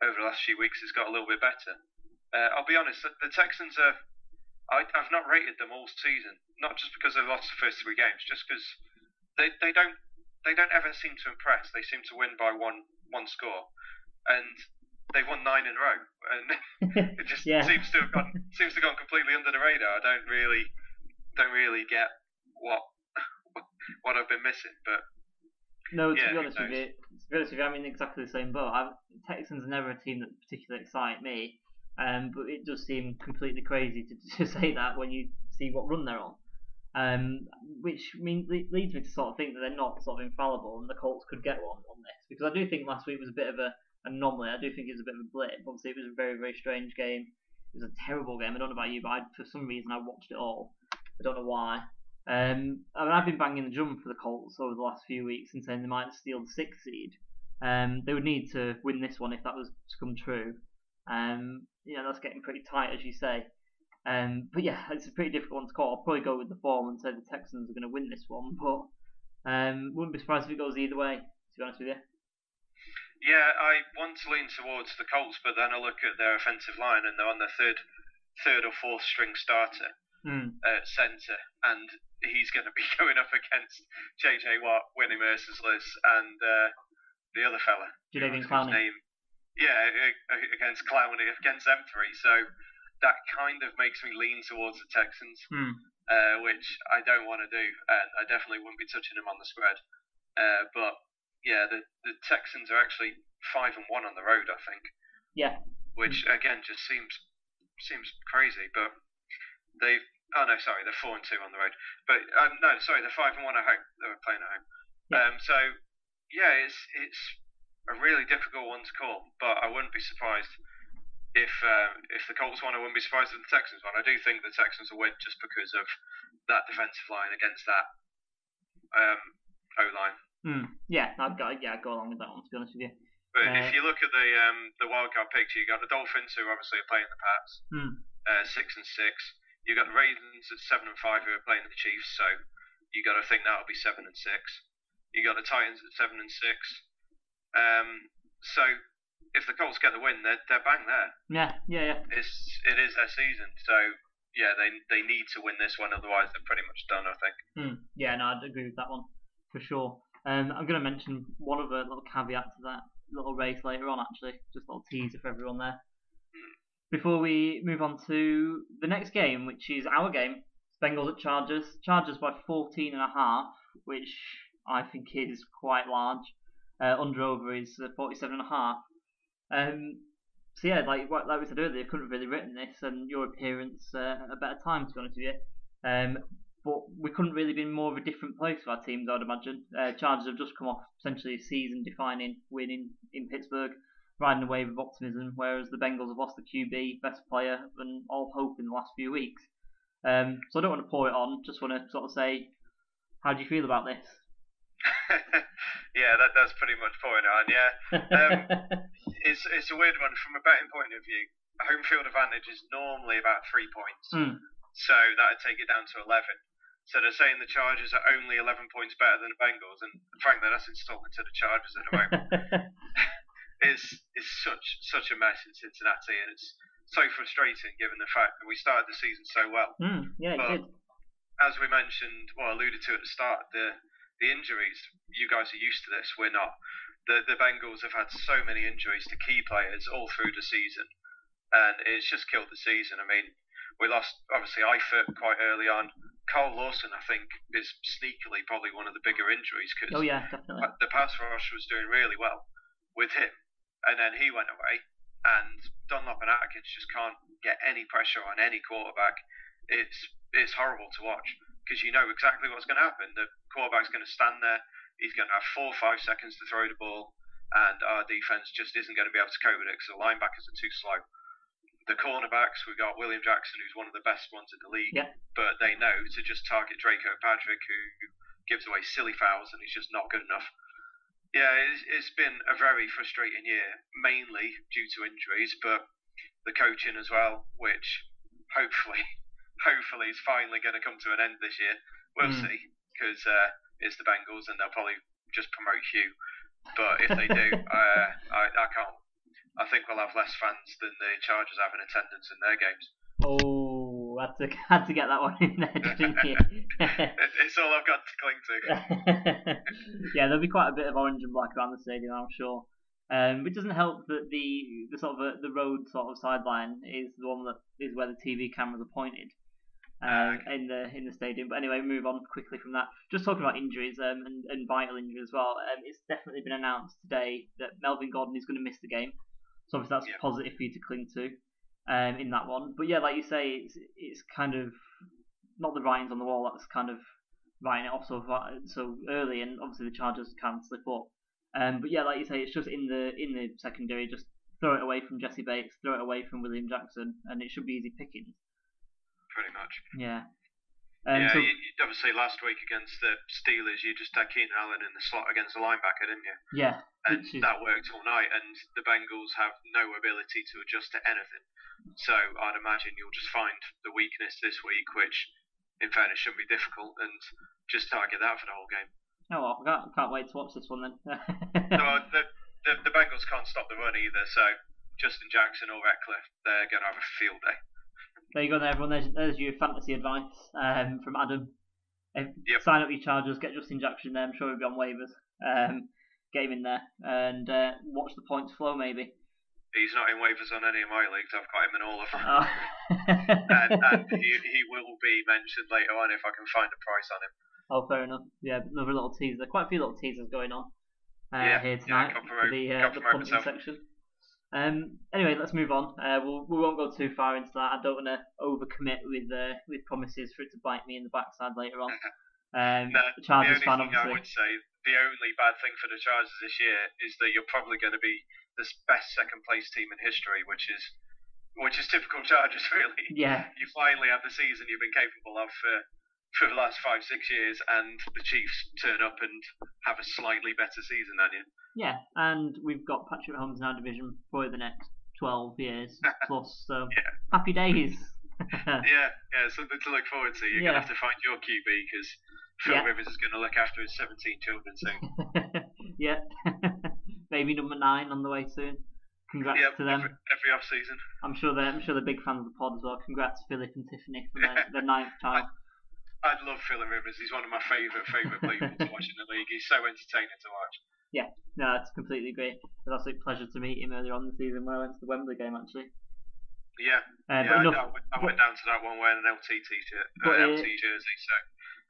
over the last few weeks it's got a little bit better. Uh, I'll be honest, the, Texans are. I, I've not rated them all season, not just because they lost the first three games, just because they, they don't they don't ever seem to impress. They seem to win by one one score, and they've won nine in a row, and it just Yeah. seems to have gone seems to have gone completely under the radar. I don't really don't really get what what I've been missing, but No, to Yeah, be honest with you, to be honest with you, I'm in exactly the same boat. i Texans are never a team that particularly excite me, um, but it does seem completely crazy to, to say that when you see what run they're on. Um, which mean, le- leads me to sort of think that they're not sort of infallible, and the Colts could get one on this because I do think last week was a bit of a anomaly. I do think it was a bit of a blip. Obviously, it was a very very strange game. It was a terrible game. I don't know about you, but I, for some reason I watched it all. I don't know why. Um, I mean, I've been banging the drum for the Colts over the last few weeks and saying they might steal the sixth seed. Um, they would need to win this one if that was to come true. Um, you know, that's getting pretty tight, as you say. Um, but yeah, it's a pretty difficult one to call. I'll probably go with the form and say the Texans are going to win this one, but um, wouldn't be surprised if it goes either way. To be honest with you. Yeah, I want to lean towards the Colts, but then I look at their offensive line and they're on their third, third or fourth string starter at centre, and he's going to be going up against JJ Watt, Whitney Mercilus, and uh, the other fella. Jadeveon whose Clowney. Name, yeah, against Clowney, against them three. So that kind of makes me lean towards the Texans, Hmm. uh, which I don't want to do, and I definitely wouldn't be touching them on the spread. Uh, but yeah, the the Texans are actually five and one on the road, I think Yeah. which again just seems seems crazy. But they've oh no, sorry, they're four and two on the road. But um, no, sorry, they're five and one at home. They were playing at home. Yeah. Um, so yeah, it's it's a really difficult one to call. But I wouldn't be surprised if uh, if the Colts won. I wouldn't be surprised if the Texans won. I do think the Texans will win just because of that defensive line against that um, O line. Mm, yeah, I'd go. Yeah, I'd go along with that one. To be honest with you. But Uh, if you look at the um, the wildcard picture, you got the Dolphins who obviously are playing the Pats, Hmm. uh, six and six. You got the Ravens at seven and five who are playing the Chiefs, so you got to think that'll be seven and six. You got the Titans at seven and six. Um, so if the Colts get the win, they're they're bang there. Yeah, yeah, yeah. It's it is their season, so yeah, they they need to win this one, otherwise they're pretty much done. I think. Hmm. Yeah, no, I'd agree with that one for sure. Um, I'm going to mention one other little caveat to that little race later on, actually, just a little teaser for everyone there. Before we move on to the next game, which is our game, Bengals at Chargers. Chargers by 14 and a half, which I think is quite large. Uh, under over is uh, 47 and a half. Um, so yeah, like like we said earlier, couldn't have really written this, and your appearance uh, at a better time, to be honest with you. Um, but we couldn't really be more of a different place for our teams, I would imagine. Uh, Chargers have just come off essentially a season-defining win in, in Pittsburgh, riding a wave of optimism, whereas the Bengals have lost the QB, best player, and all hope in the last few weeks. Um, so I don't want to pour it on, just want to sort of say, how do you feel about this? yeah, that that's pretty much point on. Yeah, Um, it's it's a weird one from a betting point of view. Home field advantage is normally about three points, Hmm. so that'd take it down to eleven. So they're saying the Chargers are only eleven points better than the Bengals, and frankly, that's insulting to the Chargers at the moment. it's it's such such a mess in Cincinnati, and it's so frustrating given the fact that we started the season so well. Hmm, yeah, it did. As we mentioned, well, alluded to at the start, the the injuries. You guys are used to this. We're not. The the Bengals have had so many injuries to key players all through the season, and it's just killed the season. I mean, we lost obviously Eifert quite early on. Carl Lawson, I think, is sneakily probably one of the bigger injuries because Oh yeah, definitely. the pass rush was doing really well with him, and then he went away, and Dunlap and Atkins just can't get any pressure on any quarterback. It's it's horrible to watch because you know exactly what's going to happen. The quarterback's going to stand there. He's going to have four or five seconds to throw the ball, and our defense just isn't going to be able to cope with it because the linebackers are too slow. The cornerbacks, we've got William Jackson, who's one of the best ones in the league, Yeah. but they know to just target Dre Kirkpatrick, who gives away silly fouls, and he's just not good enough. Yeah, it's, it's been a very frustrating year, mainly due to injuries, but the coaching as well, which hopefully, hopefully is finally going to come to an end this year. We'll Mm. see, because uh, it's the Bengals and they'll probably just promote Hue. But if they do, uh, I, I can't. I think we'll have less fans than the Chargers have in attendance in their games. Oh, had to had to get that one in there, didn't you? It- it's all I've got to cling to. yeah, there'll be quite a bit of orange and black around the stadium, I'm sure. Um, it doesn't help that the the sort of uh, the road sort of sideline is the one that is where the TV cameras are pointed Um, in the in the stadium. But anyway, move on quickly from that. Just talking about injuries um, and, and vital injuries as well. Um, it's definitely been announced today that Melvin Gordon is going to miss the game. So obviously that's Yeah. positive for you to cling to um, in that one. But yeah, like you say, it's it's kind of not the writings on the wall. That's kind of writing it off so far, so early, and obviously the Chargers can slip up. Um, but yeah, like you say, it's just in the in the secondary. Just throw it away from Jessie Bates, throw it away from William Jackson, and it should be easy pickings. Pretty much. Yeah. Um, yeah, so, you, you, obviously last week against the Steelers, you just had Keenan Allen in the slot against the linebacker, didn't you? yeah. And is- that worked all night. And the Bengals have no ability to adjust to anything. So I'd imagine you'll just find the weakness this week, which, in fairness, shouldn't be difficult, and just target that for the whole game. Oh well, I can't, can't wait to watch this one then. No, the, the the Bengals can't stop the run either. So Justin Jackson or Ratcliffe, they're going to have a field day. There you go, there, everyone. There's, there's your fantasy advice um, from Adam. If, Yep. Sign up your Chargers, get Justin Jackson there. I'm sure he'll be on waivers. Um, get him in there and uh, watch the points flow, maybe. He's not in waivers on any of my leagues. I've got him in all of them. Oh. and, and he, he will be mentioned later on if I can find a price on him. oh, fair enough. Yeah, another little teaser. Quite a few little teasers going on uh, Yeah, here yeah, tonight promote- the, uh, the promote punting myself. section. Um, anyway, let's move on. Uh, we'll, we won't go too far into that. I don't want to overcommit with uh, with promises for it to bite me in the backside later on. Um, No, the Chargers the fan, only thing I would say, the only bad thing for the Chargers this year is that you're probably going to be the best second place team in history, which is which is typical Chargers, really. Yeah, You finally have the season you've been capable of for for the last five, six years, and the Chiefs turn up and have a slightly better season than you. Yeah, and we've got Patrick Mahomes in our division for the next 12 years plus, so Yeah. happy days. yeah, yeah, something to look forward to. You're Yeah. gonna have to find your QB because Phil Yeah. Rivers is gonna look after his 17 children soon. yeah, baby number nine on the way soon. Congrats yep, to them. every, every off season. I'm sure they're I'm sure they're big fans of the pod as well. Congrats Philip and Tiffany for their, their ninth child. I love Phil Rivers. He's one of my favourite favourite people to watch in the league. He's so entertaining to watch. Yeah, no, it's completely great. It was an absolute pleasure to meet him earlier on the season when I went to the Wembley game actually. Yeah, Uh, yeah. I, enough, I went, I went down to that one wearing an LT t-shirt, But, uh, uh, LT jersey. So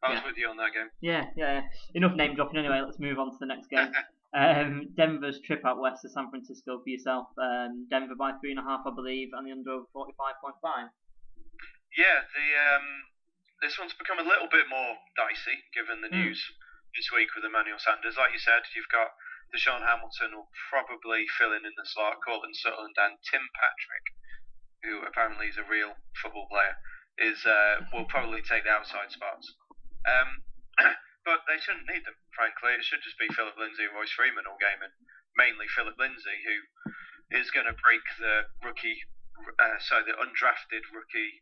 I was yeah. with you on that game. Yeah, yeah. Enough name dropping anyway. Let's move on to the next game. Um, Denver's trip out west to San Francisco for yourself. Um, Denver by three and a half, I believe, and the under over forty-five point five. Yeah, the um, this one's become a little bit more dicey given the Mm. news this week with Emmanuel Sanders. Like you said, you've got DaeSean Hamilton will probably fill in in the slot, Courtland Sutton and Tim Patrick, who apparently is a real football player, is uh, will probably take the outside spots. Um, but they shouldn't need them, frankly. It should just be Philip Lindsay and Royce Freeman all game, and mainly Philip Lindsay, who is going to break the rookie, uh, so the undrafted rookie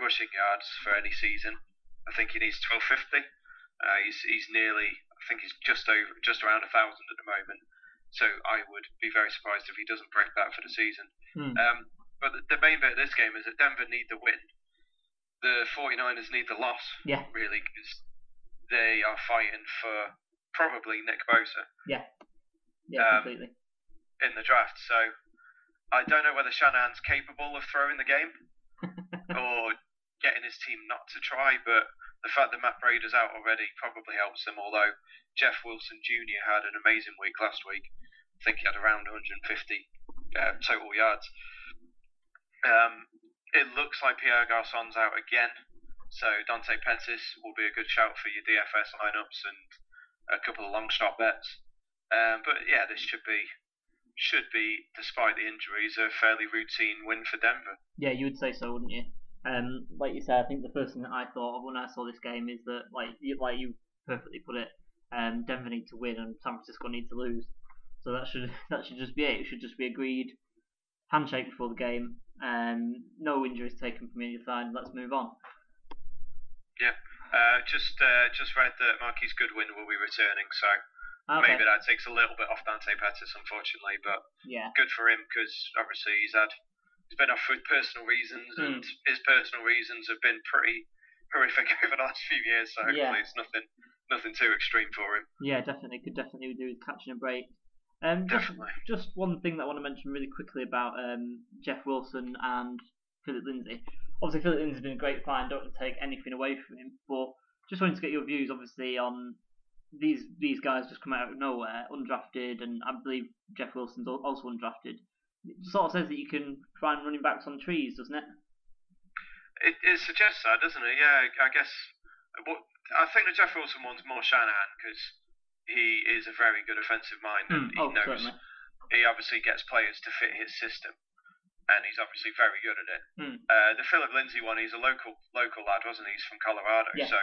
rushing yards for any season. I think he needs 1250. Uh, he's he's nearly, I think he's just over, just around a thousand at the moment. So I would be very surprised if he doesn't break that for the season. Hmm. Um, but the, the main bit of this game is that Denver need the win. The 49ers need the loss, Yeah, really, because they are fighting for probably Nick Bosa yeah, Um, completely. in the draft. So I don't know whether Shanahan's capable of throwing the game or getting his team not to try, but the fact that Matt Breida's out already probably helps them. Although Jeff Wilson Jr. had an amazing week last week, I think he had around 150 uh, total yards. Um, it looks like Pierre Garcon's out again, so Dante Pettis will be a good shout for your DFS lineups and a couple of long shot bets. Um, but yeah, this should be should be, despite the injuries, a fairly routine win for Denver. Yeah, you would say so, wouldn't you? Um, like you said, I think the first thing that I thought of when I saw this game is that, like you, like you perfectly put it, um, Denver need to win and San Francisco need to lose. So that should that should just be it. It should just be agreed. Handshake before the game. Um, no injuries taken from either side. Let's move on. Uh, just uh, just read that Marquise Goodwin will be returning, so Okay. maybe that takes a little bit off Dante Pettis, unfortunately. But Yeah. good for him because obviously he's had he's been off for personal reasons, Hmm. and his personal reasons have been pretty horrific over the last few years. So hopefully Yeah. it's nothing nothing too extreme for him. Yeah, definitely could definitely do with catching a break. Um, just, Definitely. just one thing that I want to mention really quickly about um, Jeff Wilson and Philip Lindsay. Obviously, Philip Lindsay's been a great find. Don't want to take anything away from him, but just wanted to get your views, obviously, on these these guys just come out of nowhere, undrafted, and I believe Jeff Wilson's also undrafted. It sort of says that you can find running backs on trees, doesn't it? It, it suggests that, doesn't it? Yeah, I guess. What I think the Jeff Wilson one's more Shanahan because he is a very good offensive mind and Hmm, he oh, knows certainly. he obviously gets players to fit his system, and he's obviously very good at it. Hmm. Uh, the Philip Lindsay one, he's a local local lad, wasn't he? He's from Colorado, Yeah. so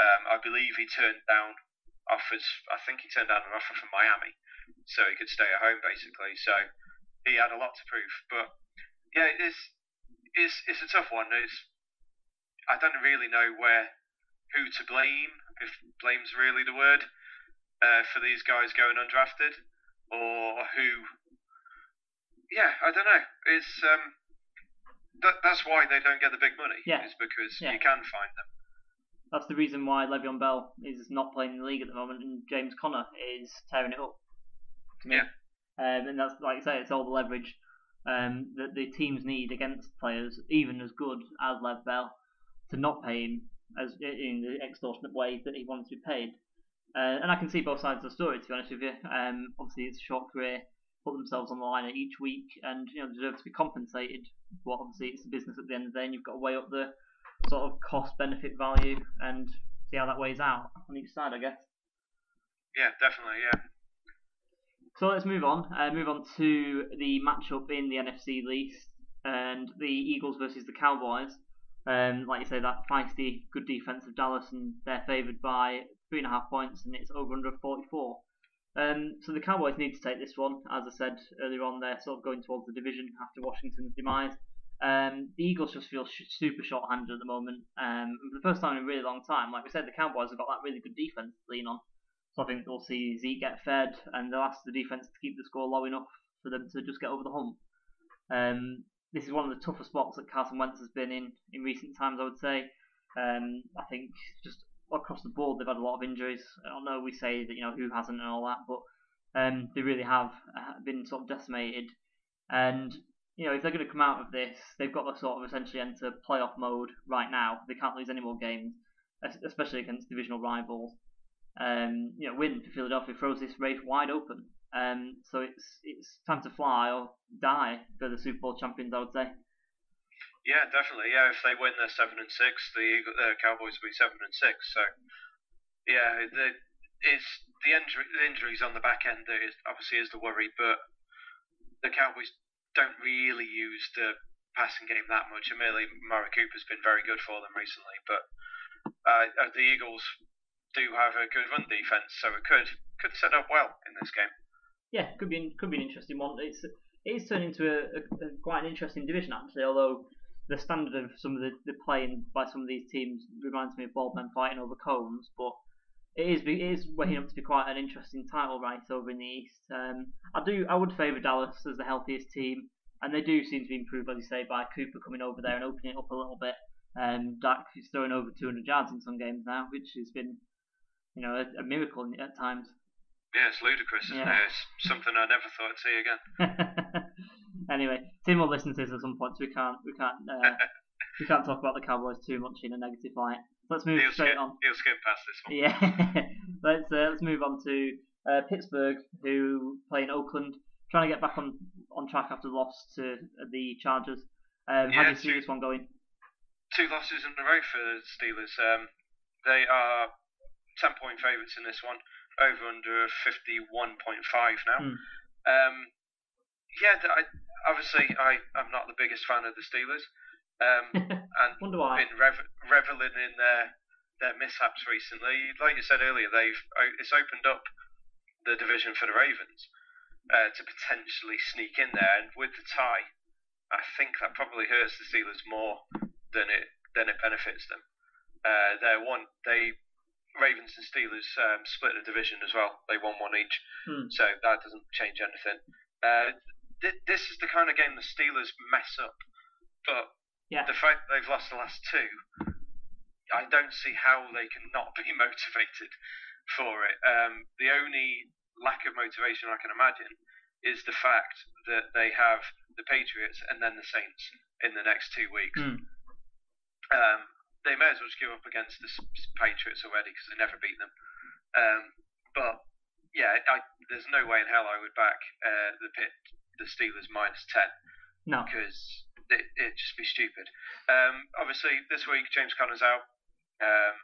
um, I believe he turned down offers. I think he turned down an offer from Miami, so he could stay at home basically. So he had a lot to prove, but yeah, it's it's it's a tough one. It's I don't really know where who to blame if blame's really the word uh, for these guys going undrafted or who. Yeah, I don't know. It's um, that, that's why they don't get the big money. Yeah. is because Yeah. you can find them. That's the reason why Le'Veon Bell is not playing in the league at the moment, and James Conner is tearing it up. To me. Yeah. Um, and that's like I say, it's all the leverage um, that the teams need against players, even as good as Lev Bell, to not pay him as in the extortionate way that he wants to be paid. Uh, and I can see both sides of the story, to be honest with you. Um, obviously, it's a short career, put themselves on the line each week, and you know deserve to be compensated. But obviously, it's a business at the end of the day, and you've got to weigh up the sort of cost benefit value and see how that weighs out on each side, I guess. Yeah, definitely. Yeah. So let's move on. Uh, move on to the matchup in the NFC East and the Eagles versus the Cowboys. Um, like you say, that feisty, good defense of Dallas, and they're favoured by three and a half points, and it's over under 44. Um, so the Cowboys need to take this one. As I said earlier on, they're sort of going towards the division after Washington's demise. Um, the Eagles just feel sh- super short-handed at the moment. Um, for the first time in a really long time, like we said, the Cowboys have got that really good defense to lean on. So I think we'll see Zeke get fed, and they'll ask the defense to keep the score low enough for them to just get over the hump. Um, this is one of the tougher spots that Carson Wentz has been in in recent times, I would say. Um, I think just across the board they've had a lot of injuries. I know we say that you know who hasn't and all that, but um, they really have uh, been sort of decimated. And you know if they're going to come out of this, they've got to sort of essentially enter playoff mode right now. They can't lose any more games, especially against divisional rivals. Um, you know, win for Philadelphia throws this race wide open. Um, so it's it's time to fly or die for the Super Bowl champions, I would say. Yeah, definitely. Yeah, if they win, they're seven and six. The uh, Cowboys will be seven and six. So, yeah, the, it's the, injury, the injuries on the back end that is, obviously is the worry, but the Cowboys don't really use the passing game that much. Admittedly, Amari Cooper's been very good for them recently, but uh, uh, the Eagles do have a good run defense, so it could could set up well in this game. Yeah, could be could be an interesting one. It's it is turning into a, a, a quite an interesting division actually, although the standard of some of the, the playing by some of these teams reminds me of baldmen fighting over combs, but it is it is waking up to be quite an interesting title race over in the East. Um, I do I would favour Dallas as the healthiest team, and they do seem to be improved, as you say, by Cooper coming over there and opening it up a little bit. Um, Dak is throwing over 200 yards in some games now, which has been you know a, a miracle at times. Yeah, it's ludicrous, isn't yeah. it? It's something I never thought I'd see again. Anyway, Tim will listen to this at some point, so we can't we can't uh, we can't talk about the Cowboys too much in a negative light. Let's move he'll straight skip, on. He'll skip past this one. Yeah, let's uh, let's move on to uh, Pittsburgh, who play in Oakland, trying to get back on on track after the loss to the Chargers. Um, yeah, how do you see two, this one going? Two losses in a row for the Steelers. Um, they are ten point favourites in this one, over under fifty one point five now. Mm. Um, yeah, I, obviously I am not the biggest fan of the Steelers, um, and Wonder why. been rev- reveling in their their mishaps recently. Like you said earlier, they've it's opened up the division for the Ravens uh, to potentially sneak in there, and with the tie, I think that probably hurts the Steelers more than it than it benefits them. Uh, they're one they Ravens and Steelers um, split the division as well. They won one each, hmm. so that doesn't change anything. Uh, th- this is the kind of game the Steelers mess up. But yeah. the fact that they've lost the last two, I don't see how they can not be motivated for it. Um, the only lack of motivation I can imagine is the fact that they have the Patriots and then the Saints in the next two weeks. Mm. Um, they may as well just give up against the Patriots already because they never beat them. Um, but yeah, I, there's no way in hell I would back uh, the Pit the Steelers minus 10. No. Because it, it'd just be stupid. Um, obviously, this week, James Conner's out. Um,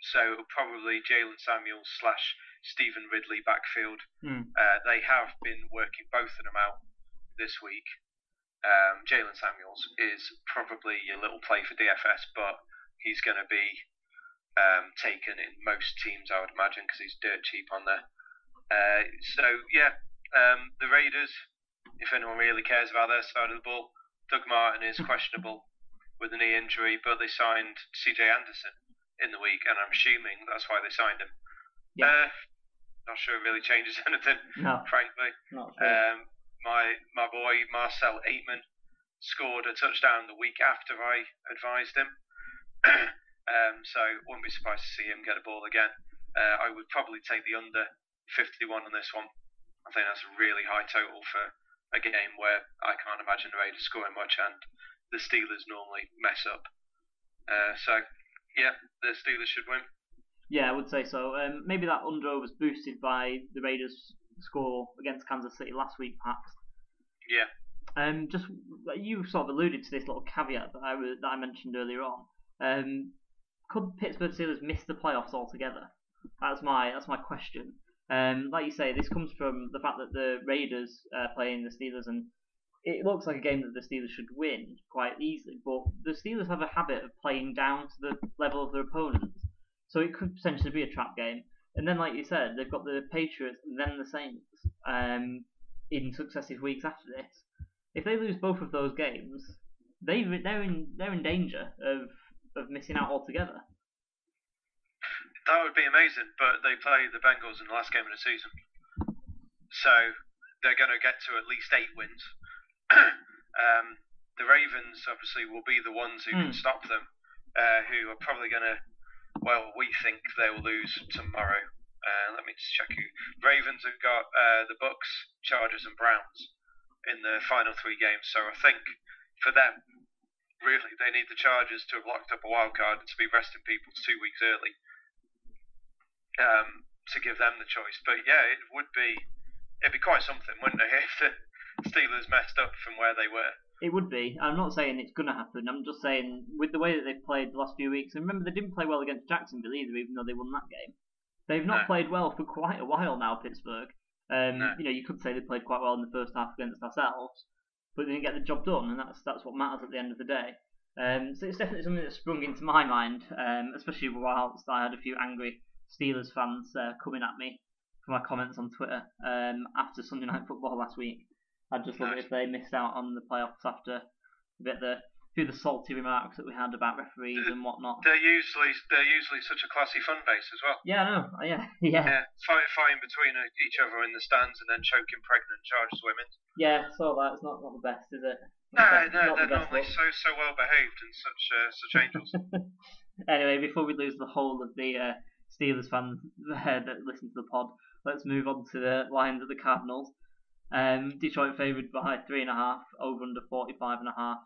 so probably Jaylen Samuels slash Stevan Ridley backfield. Mm. Uh, they have been working both of them out this week. Um, Jaylen Samuels is probably a little play for DFS, but he's going to be um, taken in most teams, I would imagine, because he's dirt cheap on there. Uh, so yeah, um, the Raiders if anyone really cares about their side of the ball. Doug Martin is questionable with a knee injury, but they signed CJ Anderson in the week, and I'm assuming that's why they signed him. Yeah. Uh, not sure it really changes anything, no, frankly. Not sure. Um, my my boy Marcel Ateman scored a touchdown the week after I advised him, um, so wouldn't be surprised to see him get a ball again. Uh, I would probably take the under 51 on this one. I think that's a really high total for a game where I can't imagine the Raiders scoring much and the Steelers normally mess up. Uh, so, yeah, the Steelers should win. Yeah, I would say so. Um, maybe that under was boosted by the Raiders' score against Kansas City last week, perhaps. Yeah. Um, just you sort of alluded to this little caveat that I that I mentioned earlier on. Um, could Pittsburgh Steelers miss the playoffs altogether? That's my that's my question. Um, like you say, this comes from the fact that the Raiders uh, playing the Steelers, and it looks like a game that the Steelers should win quite easily. But the Steelers have a habit of playing down to the level of their opponents, so it could potentially be a trap game. And then, like you said, they've got the Patriots and then the Saints um, in successive weeks after this. If they lose both of those games, they they're in they're in danger of of missing out altogether. That would be amazing, but they play the Bengals in the last game of the season, so they're going to get to at least eight wins. um, the Ravens obviously will be the ones who can Hmm. stop them, uh, who are probably going to. Well, we think they will lose tomorrow. Uh, let me just check who. Ravens have got uh, the Bucs, Chargers, and Browns in the final three games. So I think for them, really, they need the Chargers to have locked up a wild card and to be resting people two weeks early um, to give them the choice. But yeah, it would be it'd be quite something, wouldn't it, if the Steelers messed up from where they were. It would be. I'm not saying it's going to happen. I'm just saying with the way that they've played the last few weeks. And remember, they didn't play well against Jacksonville either, even though they won that game. They've not No. played well for quite a while now, Pittsburgh. Um, No. You know, you could say they played quite well in the first half against ourselves, but they didn't get the job done, and that's that's what matters at the end of the day. Um, so it's definitely something that sprung into my mind, um, especially whilst I had a few angry Steelers fans uh, coming at me for my comments on Twitter um, after Sunday Night Football last week. I'd just love it if they missed out on the playoffs after a bit the of the salty remarks that we had about referees and whatnot. They're usually they're usually such a classy fan base as well. Yeah, I know. Uh, Yeah, yeah, Yeah, fight, fighting between uh, each other in the stands and then choking pregnant Chargers women. yeah. So that's not not the best, is it? No, the best- no, not they're best normally so so well behaved and such uh, such angels. anyway, before we lose the whole of the uh, Steelers fans uh, that listen to the pod, let's move on to the Lions of the Cardinals. Um, Detroit favoured by three and a half, over under forty-five and a half.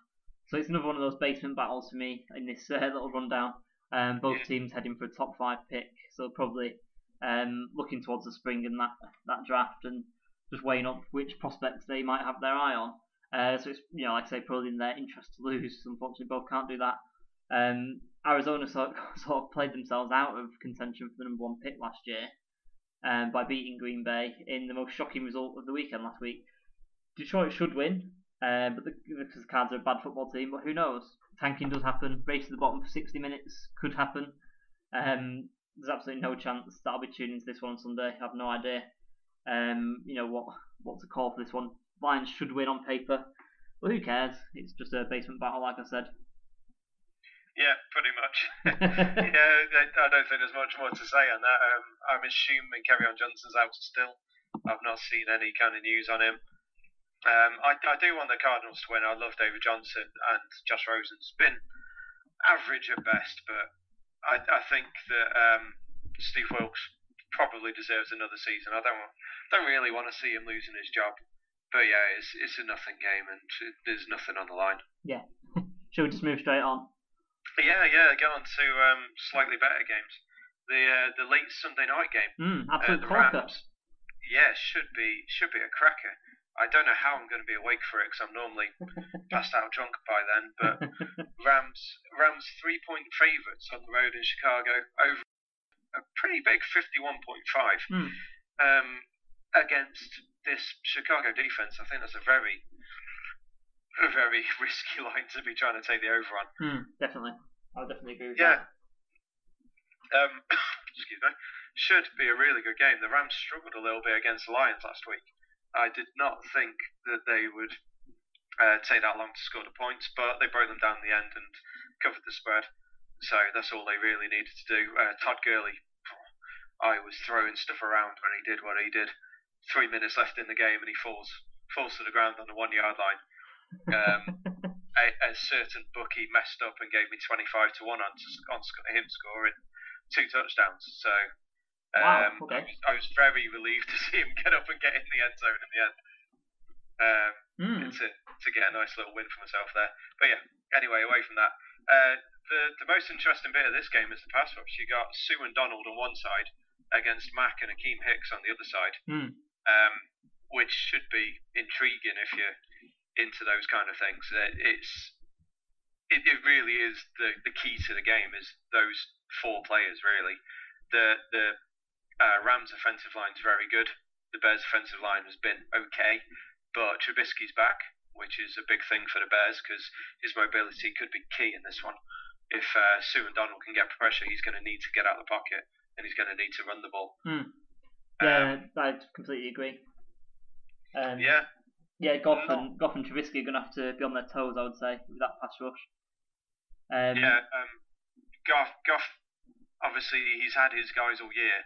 So it's another one of those basement battles for me in this uh, little rundown. Um, both Yeah. teams heading for a top five pick, so probably um, looking towards the spring in that that draft and just weighing up which prospects they might have their eye on. Uh, so it's you know like I say probably in their interest to lose. Unfortunately, both can't do that. Um, Arizona sort of, sort of played themselves out of contention for the number one pick last year um, by beating Green Bay in the most shocking result of the weekend last week. Detroit should win, uh, but the, because the Cards are a bad football team. But who knows? Tanking does happen. Race to the bottom for 60 minutes could happen. Um, there's absolutely no chance that I'll be tuning into this one on Sunday. I have no idea. Um, you know what what to call for this one. Lions should win on paper, but who cares? It's just a basement battle, like I said. yeah, pretty much. yeah, I don't think there's much more to say on that. Um, I'm assuming Kerryon Johnson's out still. I've not seen any kind of news on him. Um, I, I do want the Cardinals to win. I love David Johnson and Josh Rosen's been average at best, but I, I think that um, Steve Wilks probably deserves another season. I don't want, don't really want to see him losing his job. But yeah, it's it's a nothing game and there's nothing on the line. Yeah. Shall we just move straight on? Yeah, yeah. Go on to um, slightly better games. The uh, the late Sunday night game. Mm, Uh, the. Rams. Yeah, should be should be a cracker. I don't know how I'm going to be awake for it because I'm normally passed out drunk by then. But Rams Rams three point favourites on the road in Chicago over a pretty big fifty one point five Hmm. um, against this Chicago defense. I think that's a very a very risky line to be trying to take the over on. Hmm, definitely. I'll definitely agree with that. Yeah. that. Um, excuse me. Should be a really good game. The Rams struggled a little bit against the Lions last week. I did not think that they would uh, take that long to score the points, but they broke them down in the end and covered the spread. So that's all they really needed to do. Uh, Todd Gurley, I was throwing stuff around when he did what he did. Three minutes left in the game and he falls falls to the ground on the one yard line. Um, a, a certain bookie messed up and gave me 25 to 1 on, on him scoring two touchdowns. So Wow, um, okay. I, was, I was very relieved to see him get up and get in the end zone in the end. Um, Hmm. to, to get a nice little win for myself there. But yeah, anyway, away from that. Uh, the, the most interesting bit of this game is the pass rush. You got Suh and Donald on one side against Mack and Akiem Hicks on the other side Hmm. um, which should be intriguing if you're into those kind of things. Uh, It's it, it really is the, the key to the game is those four players really. The the uh, Rams offensive line is very good. The Bears offensive line has been okay, but Trubisky's back, which is a big thing for the Bears because his mobility could be key in this one. If uh, Suh and Donald can get pressure, he's going to need to get out of the pocket and he's going to need to run the ball. Hmm. Yeah, um, I completely agree. Um, yeah. Yeah, Goff and Goff and Trubisky are going to have to be on their toes, I would say, with that pass rush. Um, yeah, um, Goff, Goff, obviously he's had his guys all year.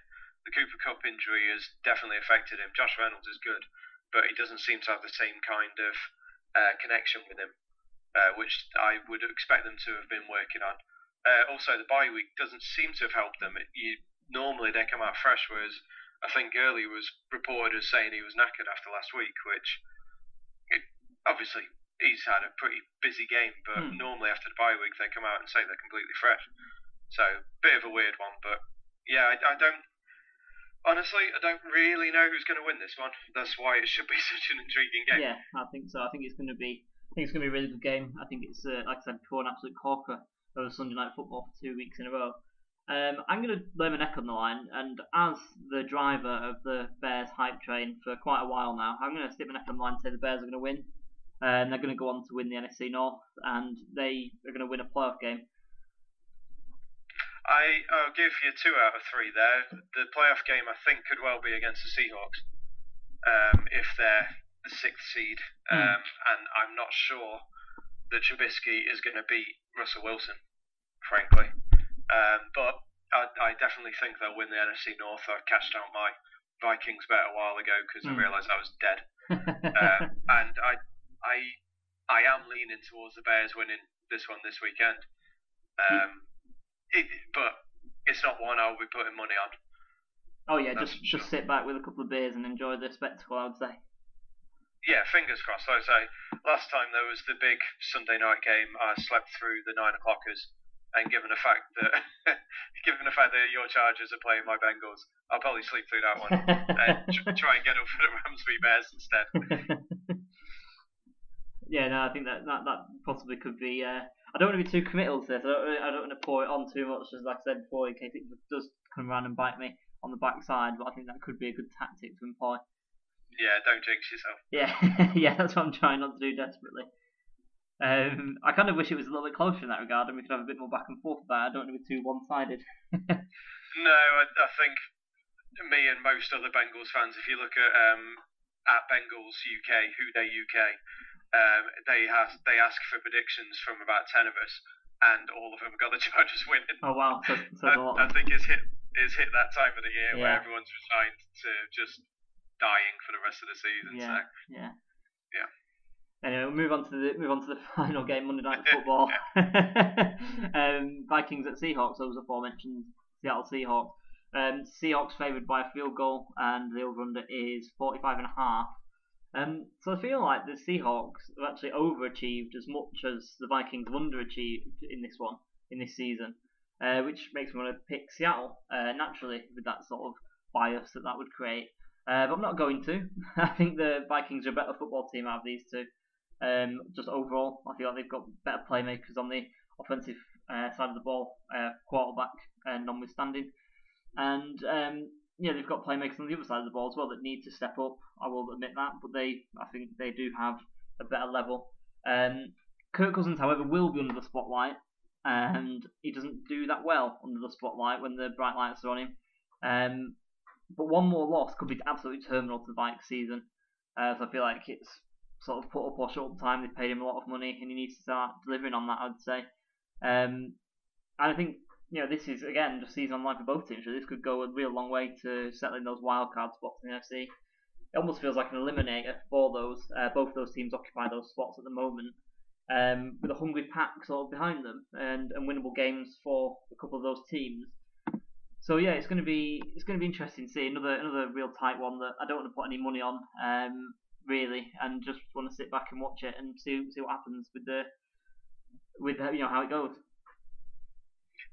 The Cooper Kupp injury has definitely affected him. Josh Reynolds is good, but he doesn't seem to have the same kind of uh, connection with him, uh, which I would expect them to have been working on. Uh, also, the bye week doesn't seem to have helped them. It, you, normally they come out fresh, whereas I think Gurley was reported as saying he was knackered after last week, which it, obviously he's had a pretty busy game, but mm. normally after the bye week they come out and say they're completely fresh. So bit of a weird one, but yeah, I, I don't. Honestly, I don't really know who's going to win this one. That's why it should be such an intriguing game. Yeah, I think so. I think it's going to be. I think it's going to be a really good game. I think it's, uh, like I said before, an absolute corker of Sunday night football for two weeks in a row. Um, I'm going to lay my neck on the line, and as the driver of the Bears hype train for quite a while now, I'm going to stick my neck on the line and say the Bears are going to win and they're going to go on to win the NFC North, and they are going to win a playoff game. I, I'll give you two out of three there. The playoff game, I think, could well be against the Seahawks um, if they're the sixth seed, hmm. um, mm. and I'm not sure that Trubisky is going to beat Russell Wilson, frankly. Um, but I, I, definitely think they'll win the NFC North. I cashed out my Vikings bet a while ago because mm. I hmm. realised I was dead, um, and I I I am leaning towards the Bears winning this one this weekend. Um, it, but it's not one I'll be putting money on. Oh yeah, That's just just sit back with a couple of beers and enjoy the spectacle. I would say. Yeah, fingers crossed. I would say last time there was the big Sunday night game, I slept through the nine o'clockers, and given the fact that given the fact that your Chargers are playing my Bengals, I'll probably sleep through that one and try and get up for the Rams v Bears instead. yeah, no, I think that that, that possibly could be. Uh, I don't want to be too committal to this. I don't, I don't want to pour it on too much, as like I said before, in case it does come around and bite me on the backside. But I think that could be a good tactic to employ. Yeah, don't jinx yourself. Yeah, yeah, that's what I'm trying not to do desperately. Um, I kind of wish it was a little bit closer in that regard, and we could have a bit more back and forth about it. I don't want to be too one-sided. no, I, I think me and most other Bengals fans, if you look at um, at Bengals UK, Who Dey UK, um, they have they ask for predictions from about ten of us, and all of them got the Chargers winning. Oh wow, so, so I, I, think it's hit it's hit that time of the year yeah. where everyone's resigned to just dying for the rest of the season. Yeah, so. yeah, yeah. Anyway, we'll move on to the move on to the final game, Monday Night Football. um, Vikings at Seahawks. Those aforementioned Seattle Seahawks. Um, Seahawks favoured by a field goal, and the over under is 45 and a half. Um, so I feel like the Seahawks have actually overachieved as much as the Vikings underachieved in this one, in this season, uh, which makes me want to pick Seattle uh, naturally with that sort of bias that that would create. Uh, but I'm not going to. I think the Vikings are a better football team out of these two. Um, just overall, I feel like they've got better playmakers on the offensive uh, side of the ball, uh, quarterback uh, notwithstanding. And um, yeah, they've got playmakers on the other side of the ball as well that need to step up. I will admit that, but they, I think, they do have a better level. Um, Kirk Cousins, however, will be under the spotlight, and he doesn't do that well under the spotlight when the bright lights are on him. Um, but one more loss could be absolutely terminal to the bike season. Uh, so I feel like it's sort of put up or shut time. They've paid him a lot of money, and he needs to start delivering on that. I'd say. Um, and I think you know, this is again just season online for both teams. So this could go a real long way to settling those wild card spots in the NFC. It almost feels like an eliminator for those. Uh, both those teams occupy those spots at the moment, um, with a hungry pack sort of behind them and, and winnable games for a couple of those teams. So yeah, it's going to be it's going to be interesting to see another another real tight one that I don't want to put any money on, um, really, and just want to sit back and watch it and see see what happens with the with you know how it goes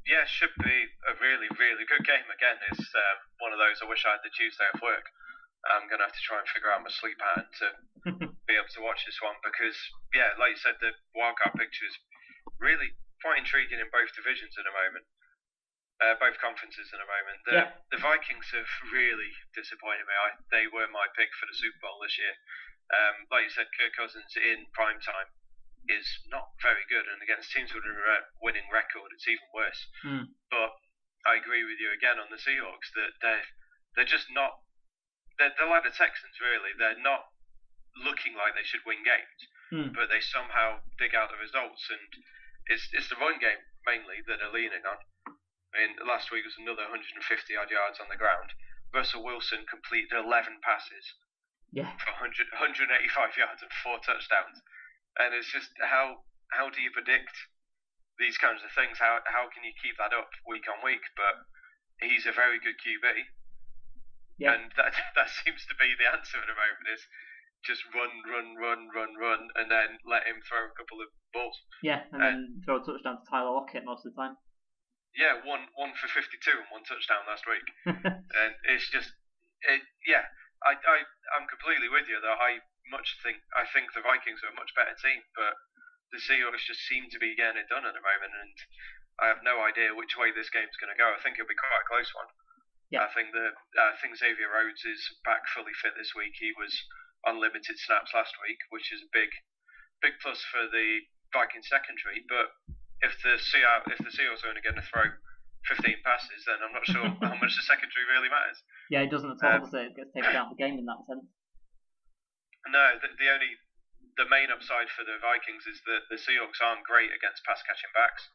yeah, should be a really, really good game. Again, it's um, one of those I wish I had the Tuesday off work. I'm going to have to try and figure out my sleep pattern to be able to watch this one because, yeah, like you said, the wildcard picture is really quite intriguing in both divisions at the moment, uh, both conferences at the moment. The, yeah. the Vikings have really disappointed me. I, they were my pick for the Super Bowl this year. Um, like you said, Kirk Cousins in prime time is not very good, and against teams with a winning record, it's even worse. Mm. But I agree with you again on the Seahawks that they're they're just not. They're, they're like the Texans, really. They're not looking like they should win games, Mm. but they somehow dig out the results, and it's it's the run game mainly that they're leaning on. I mean, last week was another 150 odd yards on the ground. Russell Wilson completed 11 passes Yeah. for 100, 185 yards and four touchdowns. And it's just how how do you predict these kinds of things? How how can you keep that up week on week? But he's a very good QB, Yeah. and that that seems to be the answer at the moment is just run, run, run, run, run, and then let him throw a couple of balls. Yeah, and then throw a touchdown to Tyler Lockett most of the time. Yeah, one one for 52 and one touchdown last week. and it's just it, yeah I, I I'm completely with you though I much think I think the Vikings are a much better team but the Seahawks just seem to be getting it done at the moment and I have no idea which way this game's going to go I think it'll be quite a close one Yeah. I think the I think Xavier Rhodes is back fully fit this week he was on limited snaps last week which is a big big plus for the Vikings secondary but if the Seahawks if the Seahawks are only going to throw 15 passes then I'm not sure how much the secondary really matters yeah, it doesn't at all, Um, it? It gets taken out of the game in that sense. No, the, the only the main upside for the Vikings is that the Seahawks aren't great against pass catching backs.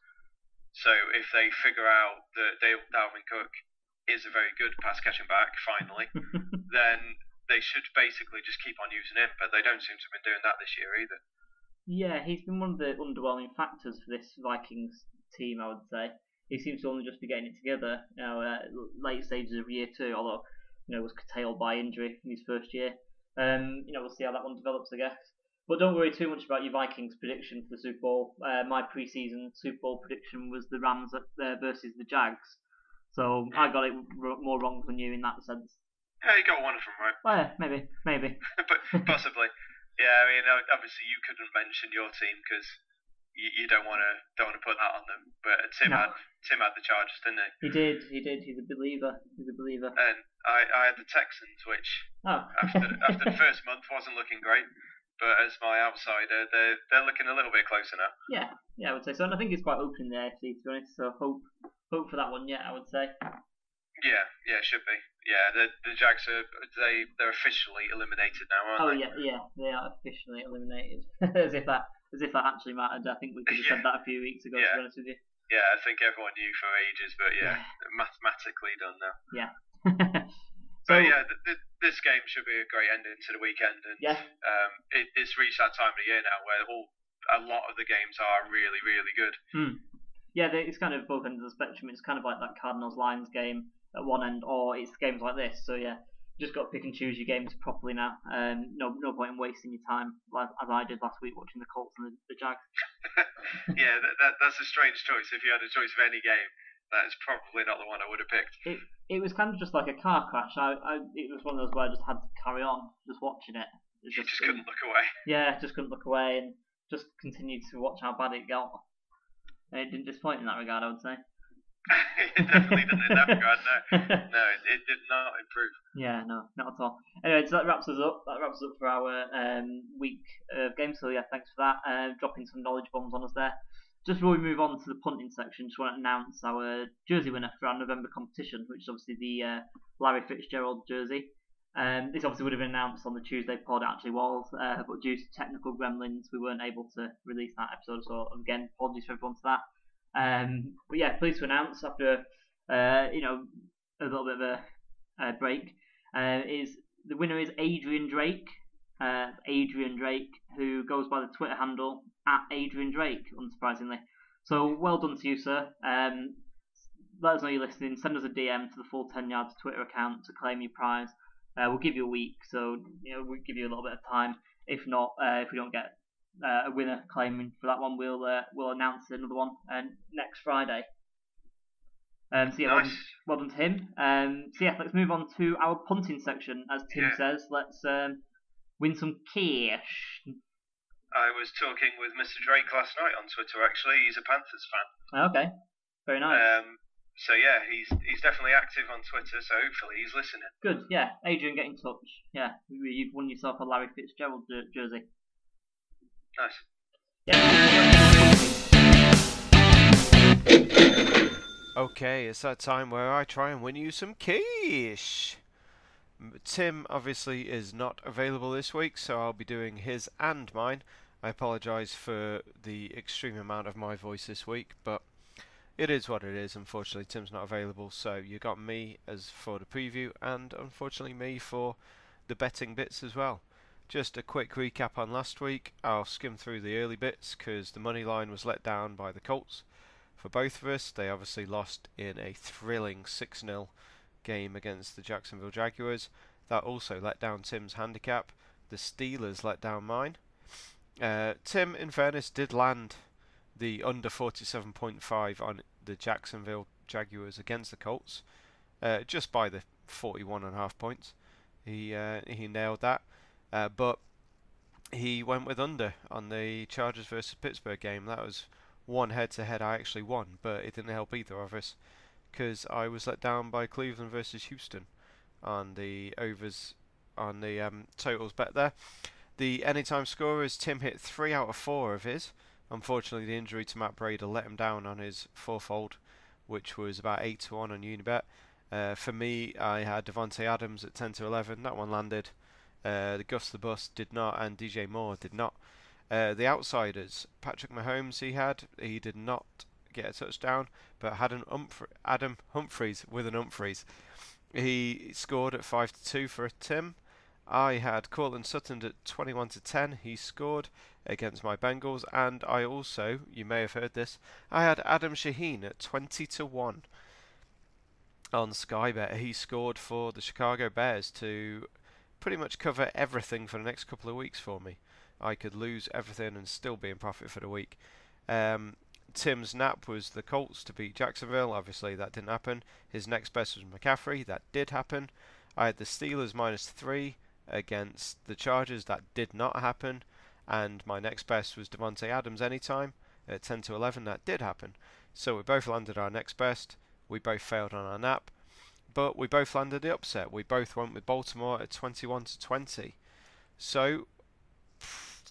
So if they figure out that Dalvin Cook is a very good pass catching back, finally, then they should basically just keep on using him. But they don't seem to have been doing that this year either. Yeah, he's been one of the underwhelming factors for this Vikings team, I would say. He seems to only just be getting it together, you know, uh, late stages of year two, although, you know, was curtailed by injury in his first year. Um, you know, we'll see how that one develops, I guess. But don't worry too much about your Vikings prediction for the Super Bowl. Uh, my preseason Super Bowl prediction was the Rams uh, versus the Jags. So I got it r- more wrong than you in that sense. Yeah, you got one of them right, Well, yeah, maybe, maybe. but possibly. Yeah, I mean, obviously you couldn't mention your team because you, you don't want to don't want to put that on them. But Tim No. had Tim had the Chargers, didn't he? He did, he did. He's a believer. He's a believer. And I, I had the Texans, which Oh. after after the first month wasn't looking great. But as my outsider, they're they're looking a little bit closer now. Yeah, yeah, I would say so. And I think it's quite open in the AFC to be honest. So hope hope for that one. Yeah, I would say. Yeah, yeah, should be. Yeah, the the Jags are they they're officially eliminated now, aren't Oh they? Oh yeah, yeah, they are officially eliminated. as if that as if that actually mattered. I think we could have said that a few weeks ago. To be honest with you. Yeah, I think everyone knew for ages, but yeah, mathematically done now. Yeah. so But yeah, th- th- this game should be a great ending to the weekend, and yeah, um, it, it's reached that time of the year now where all a lot of the games are really, really good. yeah, it's kind of both ends of the spectrum. It's kind of like that Cardinals Lions game at one end, or it's games like this. So yeah, just got to pick and choose your games properly now. Um, no, no point in wasting your time like as I did last week watching the Colts and the, the Jags. yeah, that, that, that's a strange choice. If you had a choice of any game, that's probably not the one I would have picked. it it was kind of just like a car crash. I, I it was one of those where I just had to carry on, just watching it. It's You just couldn't look away. Yeah, just couldn't look away and just continued to watch how bad it got. And it didn't disappoint in that regard, I would say. it definitely didn't in that regard. No, no, it, it did not improve. yeah, no, not at all. Anyway, so that wraps us up. That wraps us up for our um, week of games. So yeah, thanks for that. Uh, dropping some knowledge bombs on us there. Just before we move on to the punting section, just want to announce our jersey winner for our November competition, which is obviously the uh, Larry Fitzgerald jersey. Um, this obviously would have been announced on the Tuesday pod, actually was, uh, but due to technical gremlins, we weren't able to release that episode. So again, apologies for everyone for that. Um, but yeah, pleased to announce after uh, you know a little bit of a, a break, uh, is the winner is Adrian Drake. Uh, Adrian Drake, who goes by the Twitter handle at Adrian Drake, unsurprisingly. So well done to you, sir. Um, let us know you're listening. Send us a DM to the Full 10 Yards Twitter account to claim your prize. Uh, we'll give you a week, so you know we'll give you a little bit of time. If not, uh, if we don't get uh, a winner claiming for that one, we'll uh, we'll announce another one uh, next Friday. Um, so yeah, well, Nice. done, well done to him. Um, so yeah, let's move on to our punting section. As Tim Yeah. says, let's um, win some cash. I was talking with Mr. Drake last night on Twitter. Actually, he's a Panthers fan. Okay, very nice. Um, so yeah, he's he's definitely active on Twitter. So hopefully he's listening. Good, yeah. Adrian, get in touch. Yeah, you've won yourself a Larry Fitzgerald jersey. Nice. Okay, it's that time where I try and win you some quiche. Tim obviously is not available this week, so I'll be doing his and mine. I apologise for the extreme amount of my voice this week, but it is what it is. Unfortunately, Tim's not available, so you got me as for the preview, and unfortunately me for the betting bits as well. Just a quick recap on last week. I'll skim through the early bits because the money line was let down by the Colts. For both of us, they obviously lost in a thrilling 6 0 game against the Jacksonville Jaguars. That also let down Tim's handicap. The Steelers let down mine. Uh, Tim, in fairness, did land the under 47.5 on the Jacksonville Jaguars against the Colts, uh, just by the 41.5 points. He uh, he nailed that. Uh, but he went with under on the Chargers versus Pittsburgh game. That was one head-to-head I actually won, but it didn't help either of us because I was let down by Cleveland versus Houston on the overs on the um, totals bet there. The anytime scorers, Tim hit three out of four of his. Unfortunately, the injury to Matt Breida let him down on his fourfold, which was about eight to one on Unibet. Uh, for me, I had Davante Adams at ten to eleven. That one landed. Uh, the Gus the Bus did not, and DJ Moore did not. Uh, the outsiders, Patrick Mahomes, he had, he did not get a touchdown, but had an Umphrey, Adam Humphries with an Humphries. He scored at five to two for a Tim. I had Courtland Sutton at 21 to 10. He scored against my Bengals, and I also, you may have heard this, I had Adam Shaheen at 20 to 1 on Sky Bet. He scored for the Chicago Bears to pretty much cover everything for the next couple of weeks for me. I could lose everything and still be in profit for the week. Um, Tim's nap was the Colts to beat Jacksonville. Obviously, that didn't happen. His next best was McCaffrey. That did happen. I had the Steelers minus three against the Chargers. That did not happen. And my next best was Davante Adams anytime at 10 to 11. That did happen. So we both landed our next best. We both failed on our nap but we both landed the upset. We both went with Baltimore at 21 to 20. So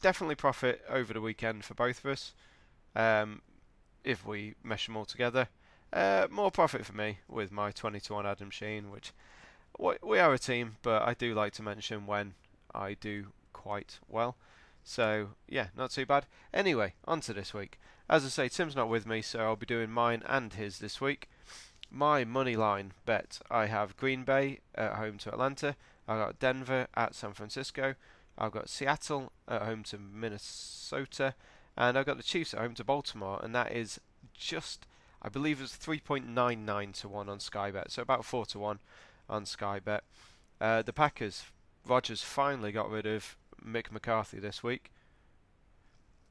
definitely profit over the weekend for both of us. Um, if we mesh them all together, uh, more profit for me with my 20 to 1 Adam Shaheen, which we are a team, but I do like to mention when I do quite well. So yeah, not too bad. Anyway, on to this week. As I say, Tim's not with me, so I'll be doing mine and his this week my money line bet I have Green Bay at home to Atlanta. I've got Denver at San Francisco. I've got Seattle at home to Minnesota. And I've got the Chiefs at home to Baltimore. And that is just, I believe it's 3.99 to 1 on Sky Bet. So about 4 to 1 on Sky Bet. Uh, the Packers, Rodgers finally got rid of Mick McCarthy this week.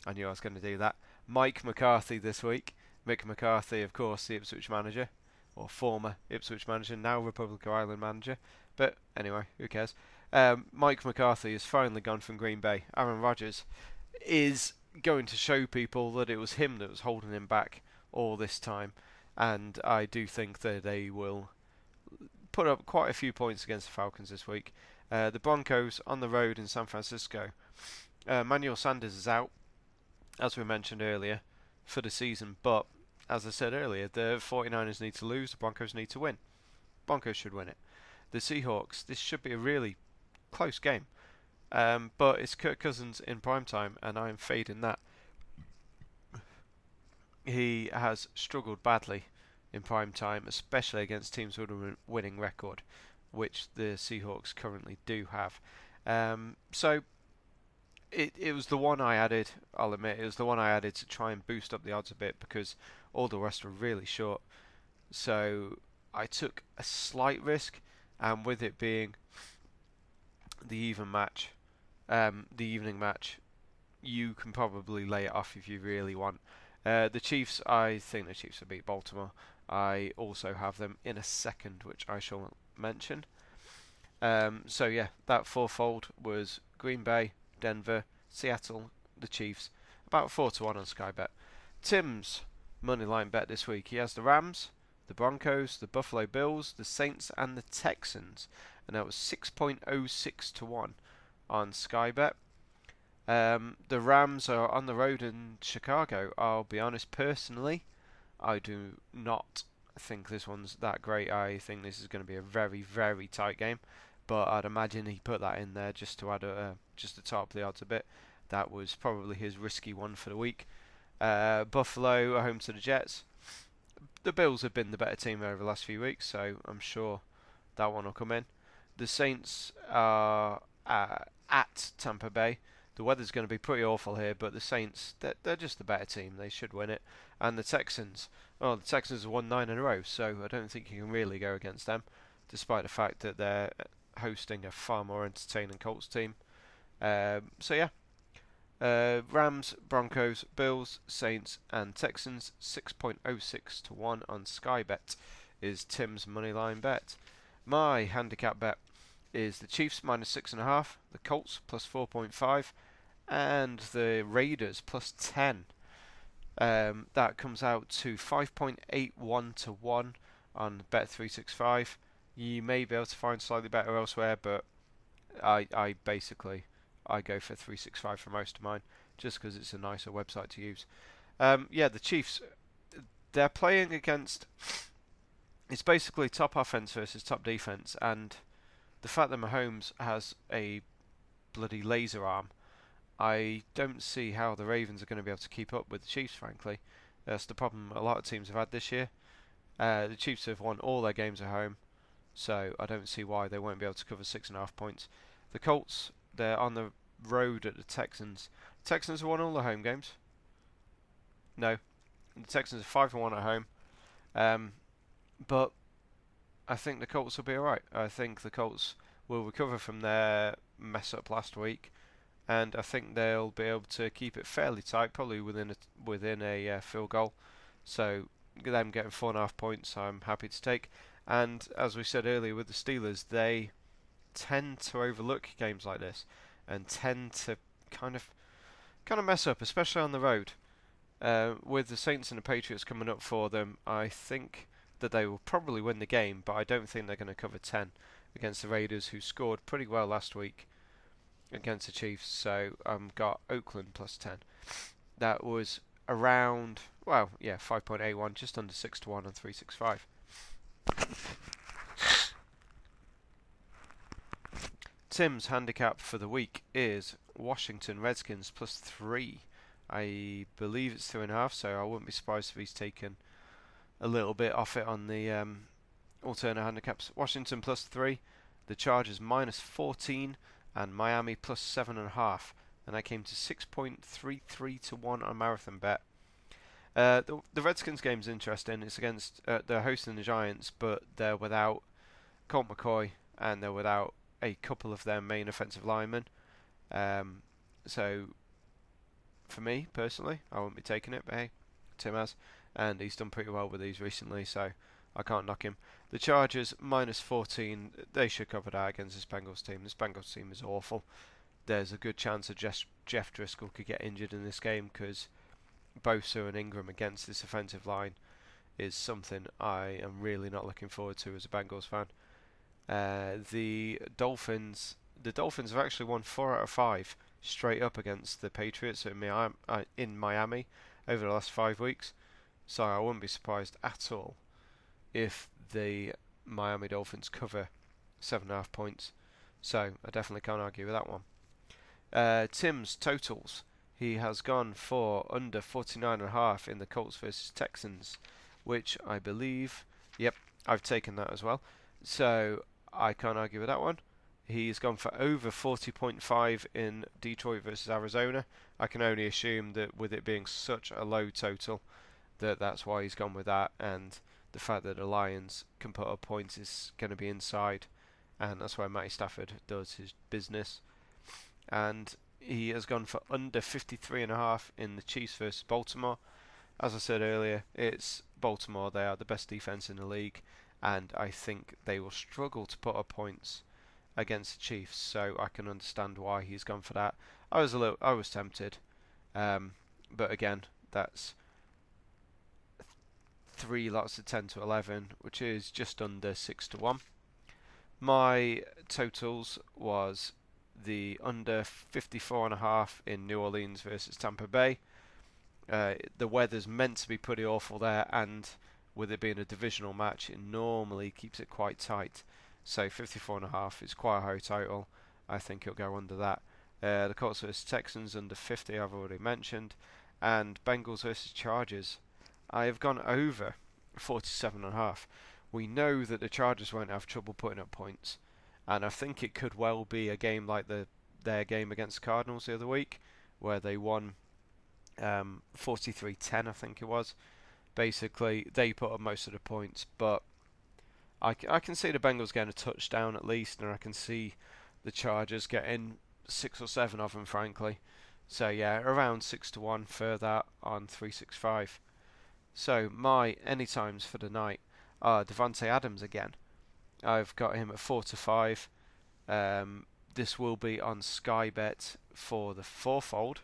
I knew I was going to do that. Mike McCarthy this week. Mick McCarthy, of course, the Ipswich manager or former Ipswich manager, now Republic of Ireland manager. But anyway, who cares? Um, Mike McCarthy has finally gone from Green Bay. Aaron Rodgers is going to show people that it was him that was holding him back all this time, and I do think that they will put up quite a few points against the Falcons this week. Uh, the Broncos on the road in San Francisco. Uh, Manuel Sanders is out, as we mentioned earlier, for the season, but as I said earlier, the 49ers need to lose, the Broncos need to win. Broncos should win it. The Seahawks, this should be a really close game. Um, but it's Kirk Cousins in prime time, and I'm fading that. He has struggled badly in prime time, especially against teams with a winning record, which the Seahawks currently do have. Um, so it it was the one I added. I'll admit it was the one I added to try and boost up the odds a bit because all the rest were really short. So I took a slight risk, and with it being the even match, um, the evening match, you can probably lay it off if you really want. Uh, the Chiefs, I think the Chiefs will beat Baltimore. I also have them in a second, which I shall mention. Um, so yeah, that fourfold was Green Bay, Denver, Seattle, the Chiefs. About 4 to 1 on Sky Bet. Tim's money line bet this week. He has the Rams, the Broncos, the Buffalo Bills, the Saints, and the Texans, and that was 6.06 to one on Sky Bet. Um, the Rams are on the road in Chicago. I'll be honest, personally, I do not think this one's that great. I think this is going to be a very, very tight game. But I'd imagine he put that in there just to add a, uh, just to top the odds a bit. That was probably his risky one for the week. Uh, Buffalo are home to the Jets. The Bills have been the better team over the last few weeks, so I'm sure that one will come in. The Saints are uh, at Tampa Bay. The weather's going to be pretty awful here, but the Saints, they're, they're just the better team. They should win it. And the Texans, oh, the Texans have won nine in a row, so I don't think you can really go against them, despite the fact that they're hosting a far more entertaining Colts team. Um, so yeah, uh, Rams, Broncos, Bills, Saints, and Texans 6.06 to 1 on Sky Bet is Tim's moneyline bet. My handicap bet is the Chiefs minus 6.5, the Colts plus 4.5, and the Raiders plus 10. Um, that comes out to 5.81 to 1 on Bet365. You may be able to find slightly better elsewhere, but I, I basically I go for 365 for most of mine, just because it's a nicer website to use. Um, yeah, the Chiefs, they're playing against. It's basically top offense versus top defense, and the fact that Mahomes has a bloody laser arm, I don't see how the Ravens are going to be able to keep up with the Chiefs. Frankly, that's the problem a lot of teams have had this year. Uh, the Chiefs have won all their games at home, so I don't see why they won't be able to cover six and a half points. The Colts they're on the road at the Texans. The Texans have won all the home games. No, the Texans are five and one at home. Um, but I think the Colts will be alright. I think the Colts will recover from their mess up last week, and I think they'll be able to keep it fairly tight, probably within a, within a uh, field goal. So them getting four and a half points, I'm happy to take. And as we said earlier with the Steelers, they tend to overlook games like this and tend to kind of kind of mess up, especially on the road. Uh, with the Saints and the Patriots coming up for them, I think that they will probably win the game, but I don't think they're going to cover 10 against the Raiders, who scored pretty well last week against the Chiefs. So I've um, got Oakland plus 10. That was around, well, yeah, 5.81, just under 6 to 1 on 365. Tim's handicap for the week is Washington Redskins plus three. I believe it's two and a half, so I wouldn't be surprised if he's taken a little bit off it on the um, alternate handicaps. Washington plus three, the Chargers minus 14, and Miami plus seven and a half. And I came to 6.33 to 1 on a Marathon Bet. Uh, the, the Redskins game's interesting. It's against, uh, they're hosting the Giants, but they're without Colt McCoy and they're without a couple of their main offensive linemen. Um, so, for me personally, I won't be taking it, but hey, Tim has, and he's done pretty well with these recently, so I can't knock him. The Chargers minus 14, they should cover that against this Bengals team. This Bengals team is awful. There's a good chance that Jeff, Jeff Driskel could get injured in this game because Bosa and Ingram against this offensive line is something I am really not looking forward to as a Bengals fan. Uh, the Dolphins, the Dolphins have actually won four out of five straight up against the Patriots in Miami, uh, in Miami over the last five weeks. So I wouldn't be surprised at all if the Miami Dolphins cover seven and a half points. So I definitely can't argue with that one. Uh, Tim's totals. He has gone for under 49 and a half in the Colts versus Texans, which I believe, yep, I've taken that as well. So I can't argue with that one. He's gone for over 40.5 in Detroit versus Arizona. I can only assume that with it being such a low total, that that's why he's gone with that, and the fact that the Lions can put up points is going to be inside, and that's where Matty Stafford does his business. And he has gone for under 53.5 in the Chiefs versus Baltimore. As I said earlier, it's Baltimore. They are the best defense in the league and I think they will struggle to put up points against the Chiefs. So I can understand why he's gone for that. I was a little, I was tempted, um, but again, that's th- three lots of 10 to 11, which is just under 6 to 1. My totals was the under 54.5 in New Orleans versus Tampa Bay. Uh, the weather's meant to be pretty awful there, and with it being a divisional match, it normally keeps it quite tight. So 54.5 is quite a high total. I think it'll go under that. Uh, the Colts versus Texans under 50, I've already mentioned. And Bengals versus Chargers. I have gone over 47.5. We know that the Chargers won't have trouble putting up points. And I think it could well be a game like the their game against the Cardinals the other week, where they won um, 43-10, I think it was. Basically, they put up most of the points, but I, I can see the Bengals getting a touchdown at least, and I can see the Chargers getting six or seven of them, frankly. So yeah, around six to one for that on three six five. So my any times for the night are Davante Adams again. I've got him at four to five. Um, this will be on Sky Bet for the fourfold.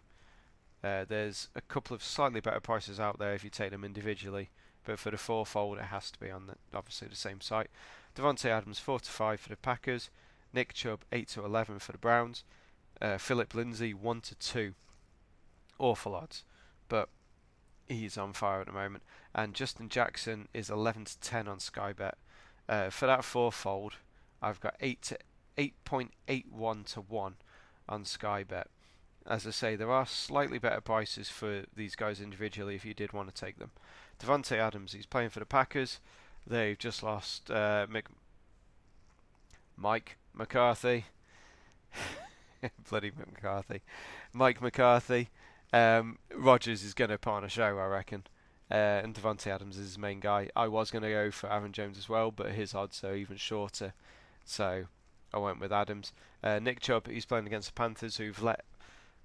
Uh, there's a couple of slightly better prices out there if you take them individually, but for the fourfold it has to be on the, obviously the same site. Davante Adams four to five for the Packers. Nick Chubb eight to eleven for the Browns. Uh, Philip Lindsay one to two. Awful odds, but he's on fire at the moment. And Justin Jackson is eleven to ten on Sky Bet. Uh, for that fourfold, I've got eight to eight point eight one to one on Sky Bet. As I say, there are slightly better prices for these guys individually if you did want to take them. Davante Adams, he's playing for the Packers. They've just lost uh, Mike McCarthy. Bloody McCarthy. Mike McCarthy. Um, Rodgers is going to put on a show, I reckon. Uh, and Davante Adams is his main guy. I was going to go for Aaron Jones as well, but his odds are even shorter. So I went with Adams. Uh, Nick Chubb, he's playing against the Panthers, who've let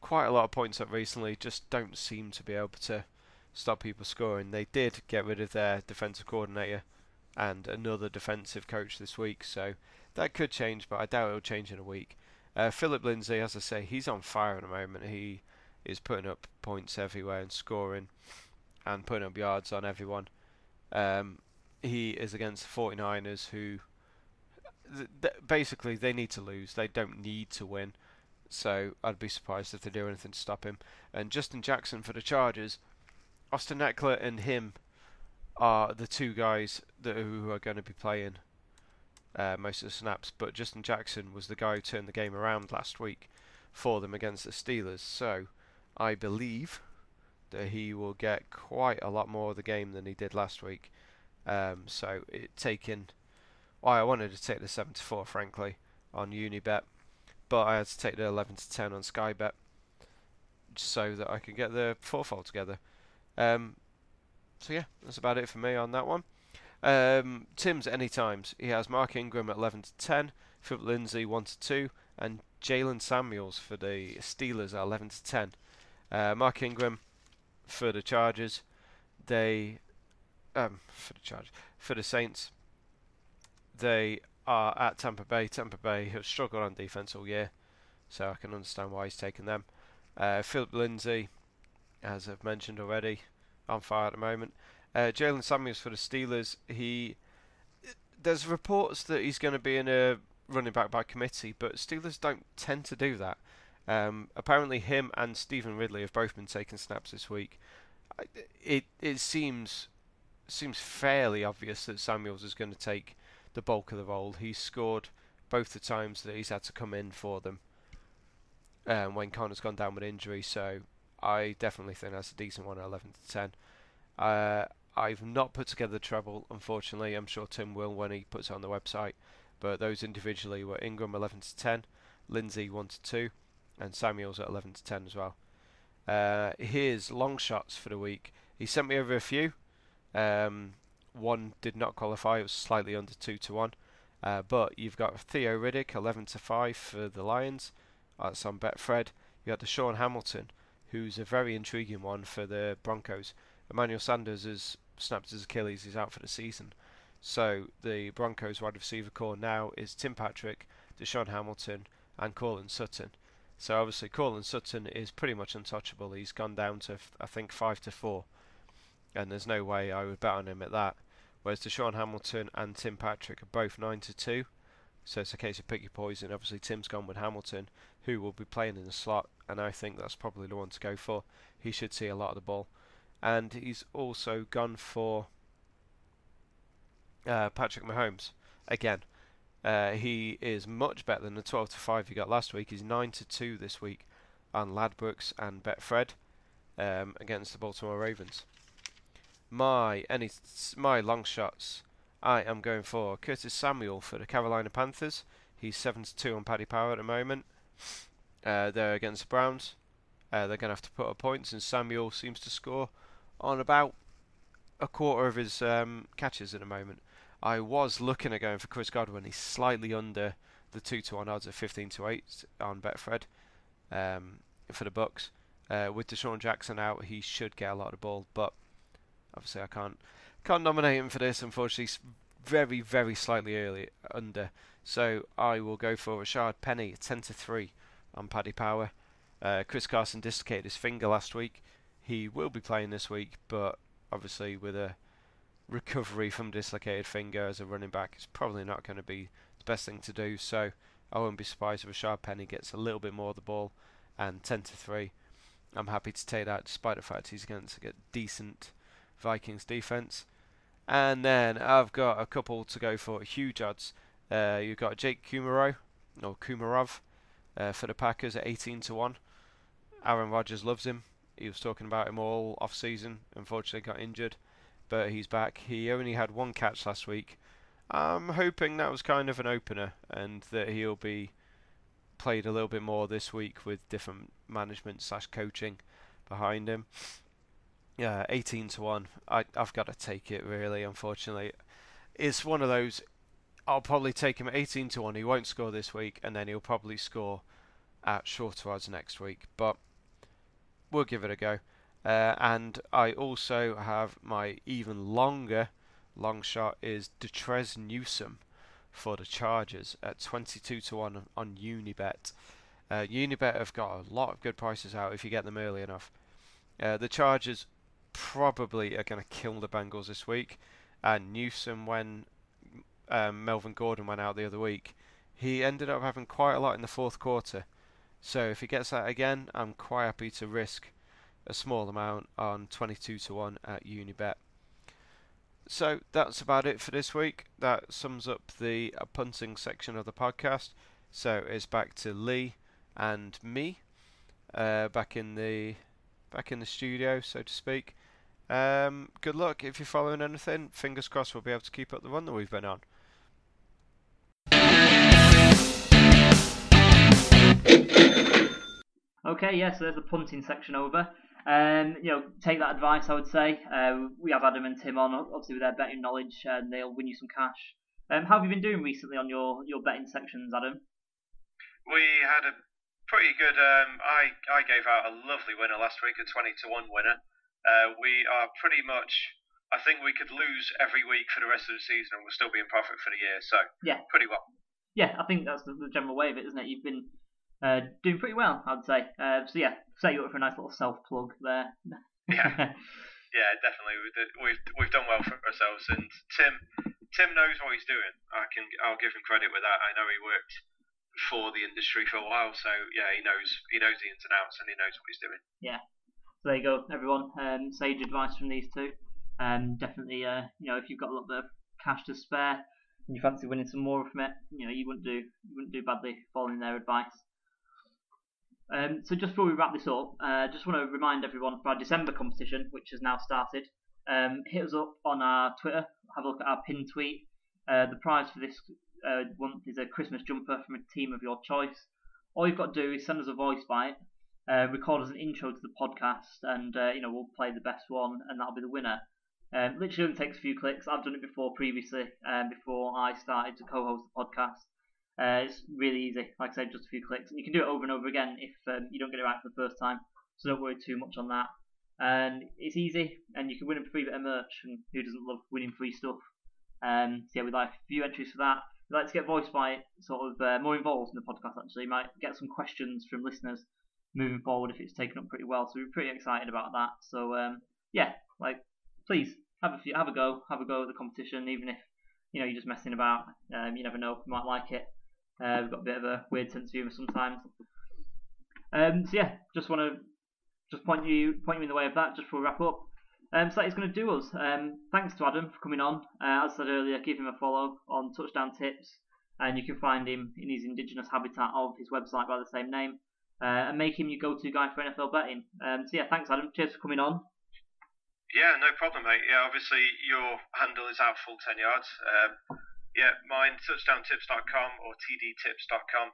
quite a lot of points up recently, just don't seem to be able to stop people scoring. They did get rid of their defensive coordinator and another defensive coach this week, so that could change, but I doubt it'll change in a week. Uh, Philip Lindsay, as I say, he's on fire at the moment. He is putting up points everywhere and scoring and putting up yards on everyone. Um, he is against the 49ers, who th- th- basically they need to lose. They don't need to win. So I'd be surprised if they do anything to stop him. And Justin Jackson for the Chargers, Austin Ekeler and him are the two guys that who are going to be playing uh, most of the snaps. But Justin Jackson was the guy who turned the game around last week for them against the Steelers. So I believe that he will get quite a lot more of the game than he did last week. Um, so it taking, well, I wanted to take the seven to four, frankly, on Unibet, but I had to take the eleven to ten on Sky Bet, so that I could get the fourfold together. Um, so yeah, that's about it for me on that one. Um, Tim's any times. He has Mark Ingram at 11 to 10, Philip Lindsay 1 to 2, and Jaylen Samuels for the Steelers at 11 to 10. Uh, Mark Ingram for the Chargers. They um, for the Chargers for the Saints. They are at Tampa Bay. Tampa Bay have struggled on defense all year, so I can understand why he's taken them. Uh, Philip Lindsay, as I've mentioned already, on fire at the moment. Uh, Jaylen Samuels for the Steelers. He there's reports that he's going to be in a running back by committee, but Steelers don't tend to do that. Um, apparently, him and Stevan Ridley have both been taking snaps this week. It it seems seems fairly obvious that Samuels is going to take the bulk of the role. He's scored both the times that he's had to come in for them um, when Conner's gone down with injury. So I definitely think that's a decent one at 11 to 10. Uh, I've not put together the treble, unfortunately. I'm sure Tim will when he puts it on the website. But those individually were Ingram 11 to 10, Lindsay 1 to 2, and Samuels at 11 to 10 as well. Uh, here's long shots for the week. He sent me over a few. Um, one did not qualify; it was slightly under two to one. Uh, but you've got Theo Riddick 11 to 5 for the Lions. That's on Betfred. You got DaeSean Hamilton, who's a very intriguing one for the Broncos. Emmanuel Sanders has snapped his Achilles; he's out for the season. So the Broncos wide receiver corps now is Tim Patrick, DaeSean Hamilton, and Courtland Sutton. So obviously Courtland Sutton is pretty much untouchable. He's gone down to I think five to four. and there's no way I would bet on him at that. Whereas DaeSean Hamilton and Tim Patrick are both nine to two, so it's a case of pick your poison. Obviously, Tim's gone with Hamilton, who will be playing in the slot, and I think that's probably the one to go for. He should see a lot of the ball, and he's also gone for uh, Patrick Mahomes again. Uh, he is much better than the 12 to 5 he got last week. He's 9 to 2 this week on Ladbrokes and Betfred um, against the Baltimore Ravens. My any my long shots, I am going for Curtis Samuel for the Carolina Panthers. He's 7 to 2 on Paddy Power at the moment. Uh, they're against the Browns. Uh, they're going to have to put up points, and Samuel seems to score on about a quarter of his um, catches at the moment. I was looking at going for Chris Godwin. He's slightly under the two to one odds at 15 to 8 on Betfred um, for the Bucs. Uh, with DeSean Jackson out, he should get a lot of the ball, but obviously I can't can't nominate him for this. Unfortunately, very very slightly early under. So I will go for Rashaad Penny 10 to 3 on Paddy Power. Uh, Chris Carson dislocated his finger last week. He will be playing this week, but obviously with a recovery from dislocated finger as a running back is probably not going to be the best thing to do. So I won't be surprised if Rashaad Penny gets a little bit more of the ball and 10 to 3. I'm happy to take that despite the fact he's going to get decent Vikings defense. And then I've got a couple to go for huge odds. Uh, you've got Jake Kumerow or Kumarov uh, for the Packers at 18 to 1. Aaron Rodgers loves him. He was talking about him all off season. Unfortunately, got injured but he's back. He only had one catch last week. I'm hoping that was kind of an opener and that he'll be played a little bit more this week with different management slash coaching behind him. Yeah, 18 to 1. I, I've got to take it, really, unfortunately. It's one of those. I'll probably take him 18 to 1. He won't score this week, and then he'll probably score at shorter odds next week. But we'll give it a go. Uh, and I also have my even longer long shot is Detrez Newsome for the Chargers at 22 to 1 on Unibet. Uh, Unibet have got a lot of good prices out if you get them early enough. Uh, the Chargers probably are going to kill the Bengals this week. And Newsome, when um, Melvin Gordon went out the other week, he ended up having quite a lot in the fourth quarter. So if he gets that again, I'm quite happy to risk a small amount on 22 to 1 at Unibet. So that's about it for this week. That sums up the punting section of the podcast. So it's back to Lee and me, uh, back in the back in the studio, so to speak. Um, good luck if you're following anything. Fingers crossed we'll be able to keep up the run that we've been on. Okay, yeah, so there's the punting section over. Um, you know, take that advice. I would say uh, we have Adam and Tim on, obviously with their betting knowledge, and they'll win you some cash. Um, how have you been doing recently on your, your betting sections, Adam? We had a pretty good. Um, I I gave out a lovely winner last week, a twenty to one winner. Uh, we are pretty much. I think we could lose every week for the rest of the season, and we'll still be in profit for the year. So yeah, pretty well. Yeah, I think that's the, the general way of it, isn't it? You've been uh, doing pretty well, I'd say. Uh, so yeah, set you up for a nice little self plug there. yeah, yeah, definitely. We've we've done well for ourselves, and Tim Tim knows what he's doing. I can I'll give him credit with that. I know he worked for the industry for a while, so yeah, he knows he knows the ins and outs, and he knows what he's doing. Yeah. So there you go, everyone. Um, sage advice from these two. Um, definitely, uh, you know, if you've got a bit of cash to spare and you fancy winning some more from it, you know, you wouldn't do you wouldn't do badly following their advice. Um, so just before we wrap this up, I uh, just want to remind everyone for our December competition, which has now started. Um, hit us up on our Twitter, have a look at our pin tweet. Uh, the prize for this uh, month is a Christmas jumper from a team of your choice. All you've got to do is send us a voice bite, uh, record as an intro to the podcast, and uh, you know we'll play the best one, and that'll be the winner. Um, literally only takes a few clicks. I've done it before previously, um, before I started to co-host the podcast. Uh, it's really easy. Like I said, just a few clicks, and you can do it over and over again if um, you don't get it right for the first time. So don't worry too much on that. And it's easy, and you can win a free bit of merch. And who doesn't love winning free stuff? Um, so yeah, we'd like a few entries for that. We'd like to get voice by sort of uh, more involved in the podcast. Actually, you might get some questions from listeners moving forward if it's taken up pretty well. So we're pretty excited about that. So um, yeah, like please have a few, have a go, have a go at the competition, even if you know you're just messing about. Um, you never know, you might like it. Uh, we've got a bit of a weird sense of humour sometimes. Um, so yeah, just want to just point you point you in the way of that. Just before we wrap up. Um, so that is going to do us. Um, thanks to Adam for coming on. Uh, as I said earlier, give him a follow on Touchdown Tips, and you can find him in his indigenous habitat of his website by the same name, uh, and make him your go-to guy for NFL betting. Um, so yeah, thanks Adam. Cheers for coming on. Yeah, no problem, mate. Yeah, obviously your handle is out full ten yards. Um, yeah, mine touchdowntips.com or tdtips.com.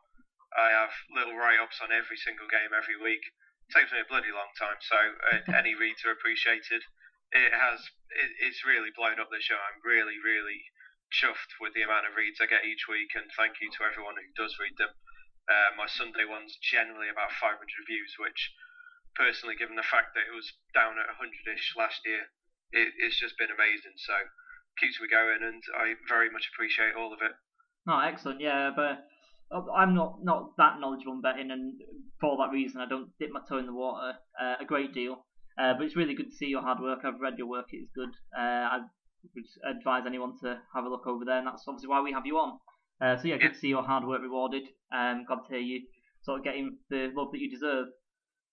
I have little write-ups on every single game every week. It takes me a bloody long time, so uh, any reads are appreciated it has it, it's really blown up the show. I'm really really chuffed with the amount of reads I get each week, and thank you to everyone who does read them. Uh, my Sunday one's generally about 500 views, which personally, given the fact that it was down at 100ish last year, it, it's just been amazing. So keeps me going, and I very much appreciate all of it. Oh, excellent! Yeah, but uh, I'm not not that knowledgeable in betting, and for that reason, I don't dip my toe in the water uh, a great deal. Uh, but it's really good to see your hard work. I've read your work; it's good. Uh, I would advise anyone to have a look over there, and that's obviously why we have you on. Uh, so yeah, good to see your hard work rewarded. Um, glad to hear you sort of getting the love that you deserve.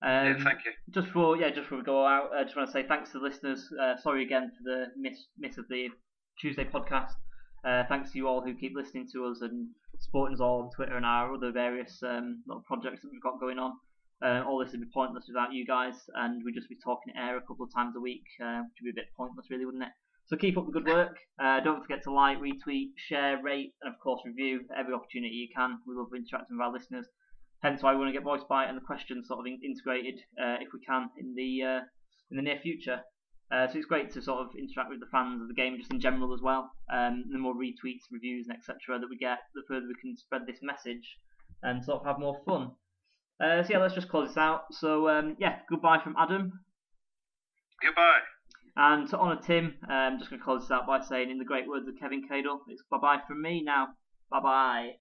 Um, yeah, thank you. Just for yeah, just before we go out, I just want to say thanks to the listeners. Uh, sorry again for the miss miss of the Tuesday podcast. Uh, thanks to you all who keep listening to us and supporting us all on Twitter and our other various um, little projects that we've got going on. Uh, all this would be pointless without you guys, and we'd just be talking air a couple of times a week, uh, which would be a bit pointless, really, wouldn't it? So keep up the good work. Uh, don't forget to like, retweet, share, rate, and of course review every opportunity you can. We love interacting with our listeners. Hence why we want to get voice bite and the questions sort of in- integrated, uh, if we can, in the uh, in the near future. Uh, so it's great to sort of interact with the fans of the game just in general as well. Um, the more retweets, reviews, and etc. that we get, the further we can spread this message and sort of have more fun. Uh, so yeah, let's just close this out. So um, yeah, goodbye from Adam. Goodbye. And to honour Tim, I'm um, just going to close this out by saying, in the great words of Kevin Cadle, it's bye bye from me now. Bye bye.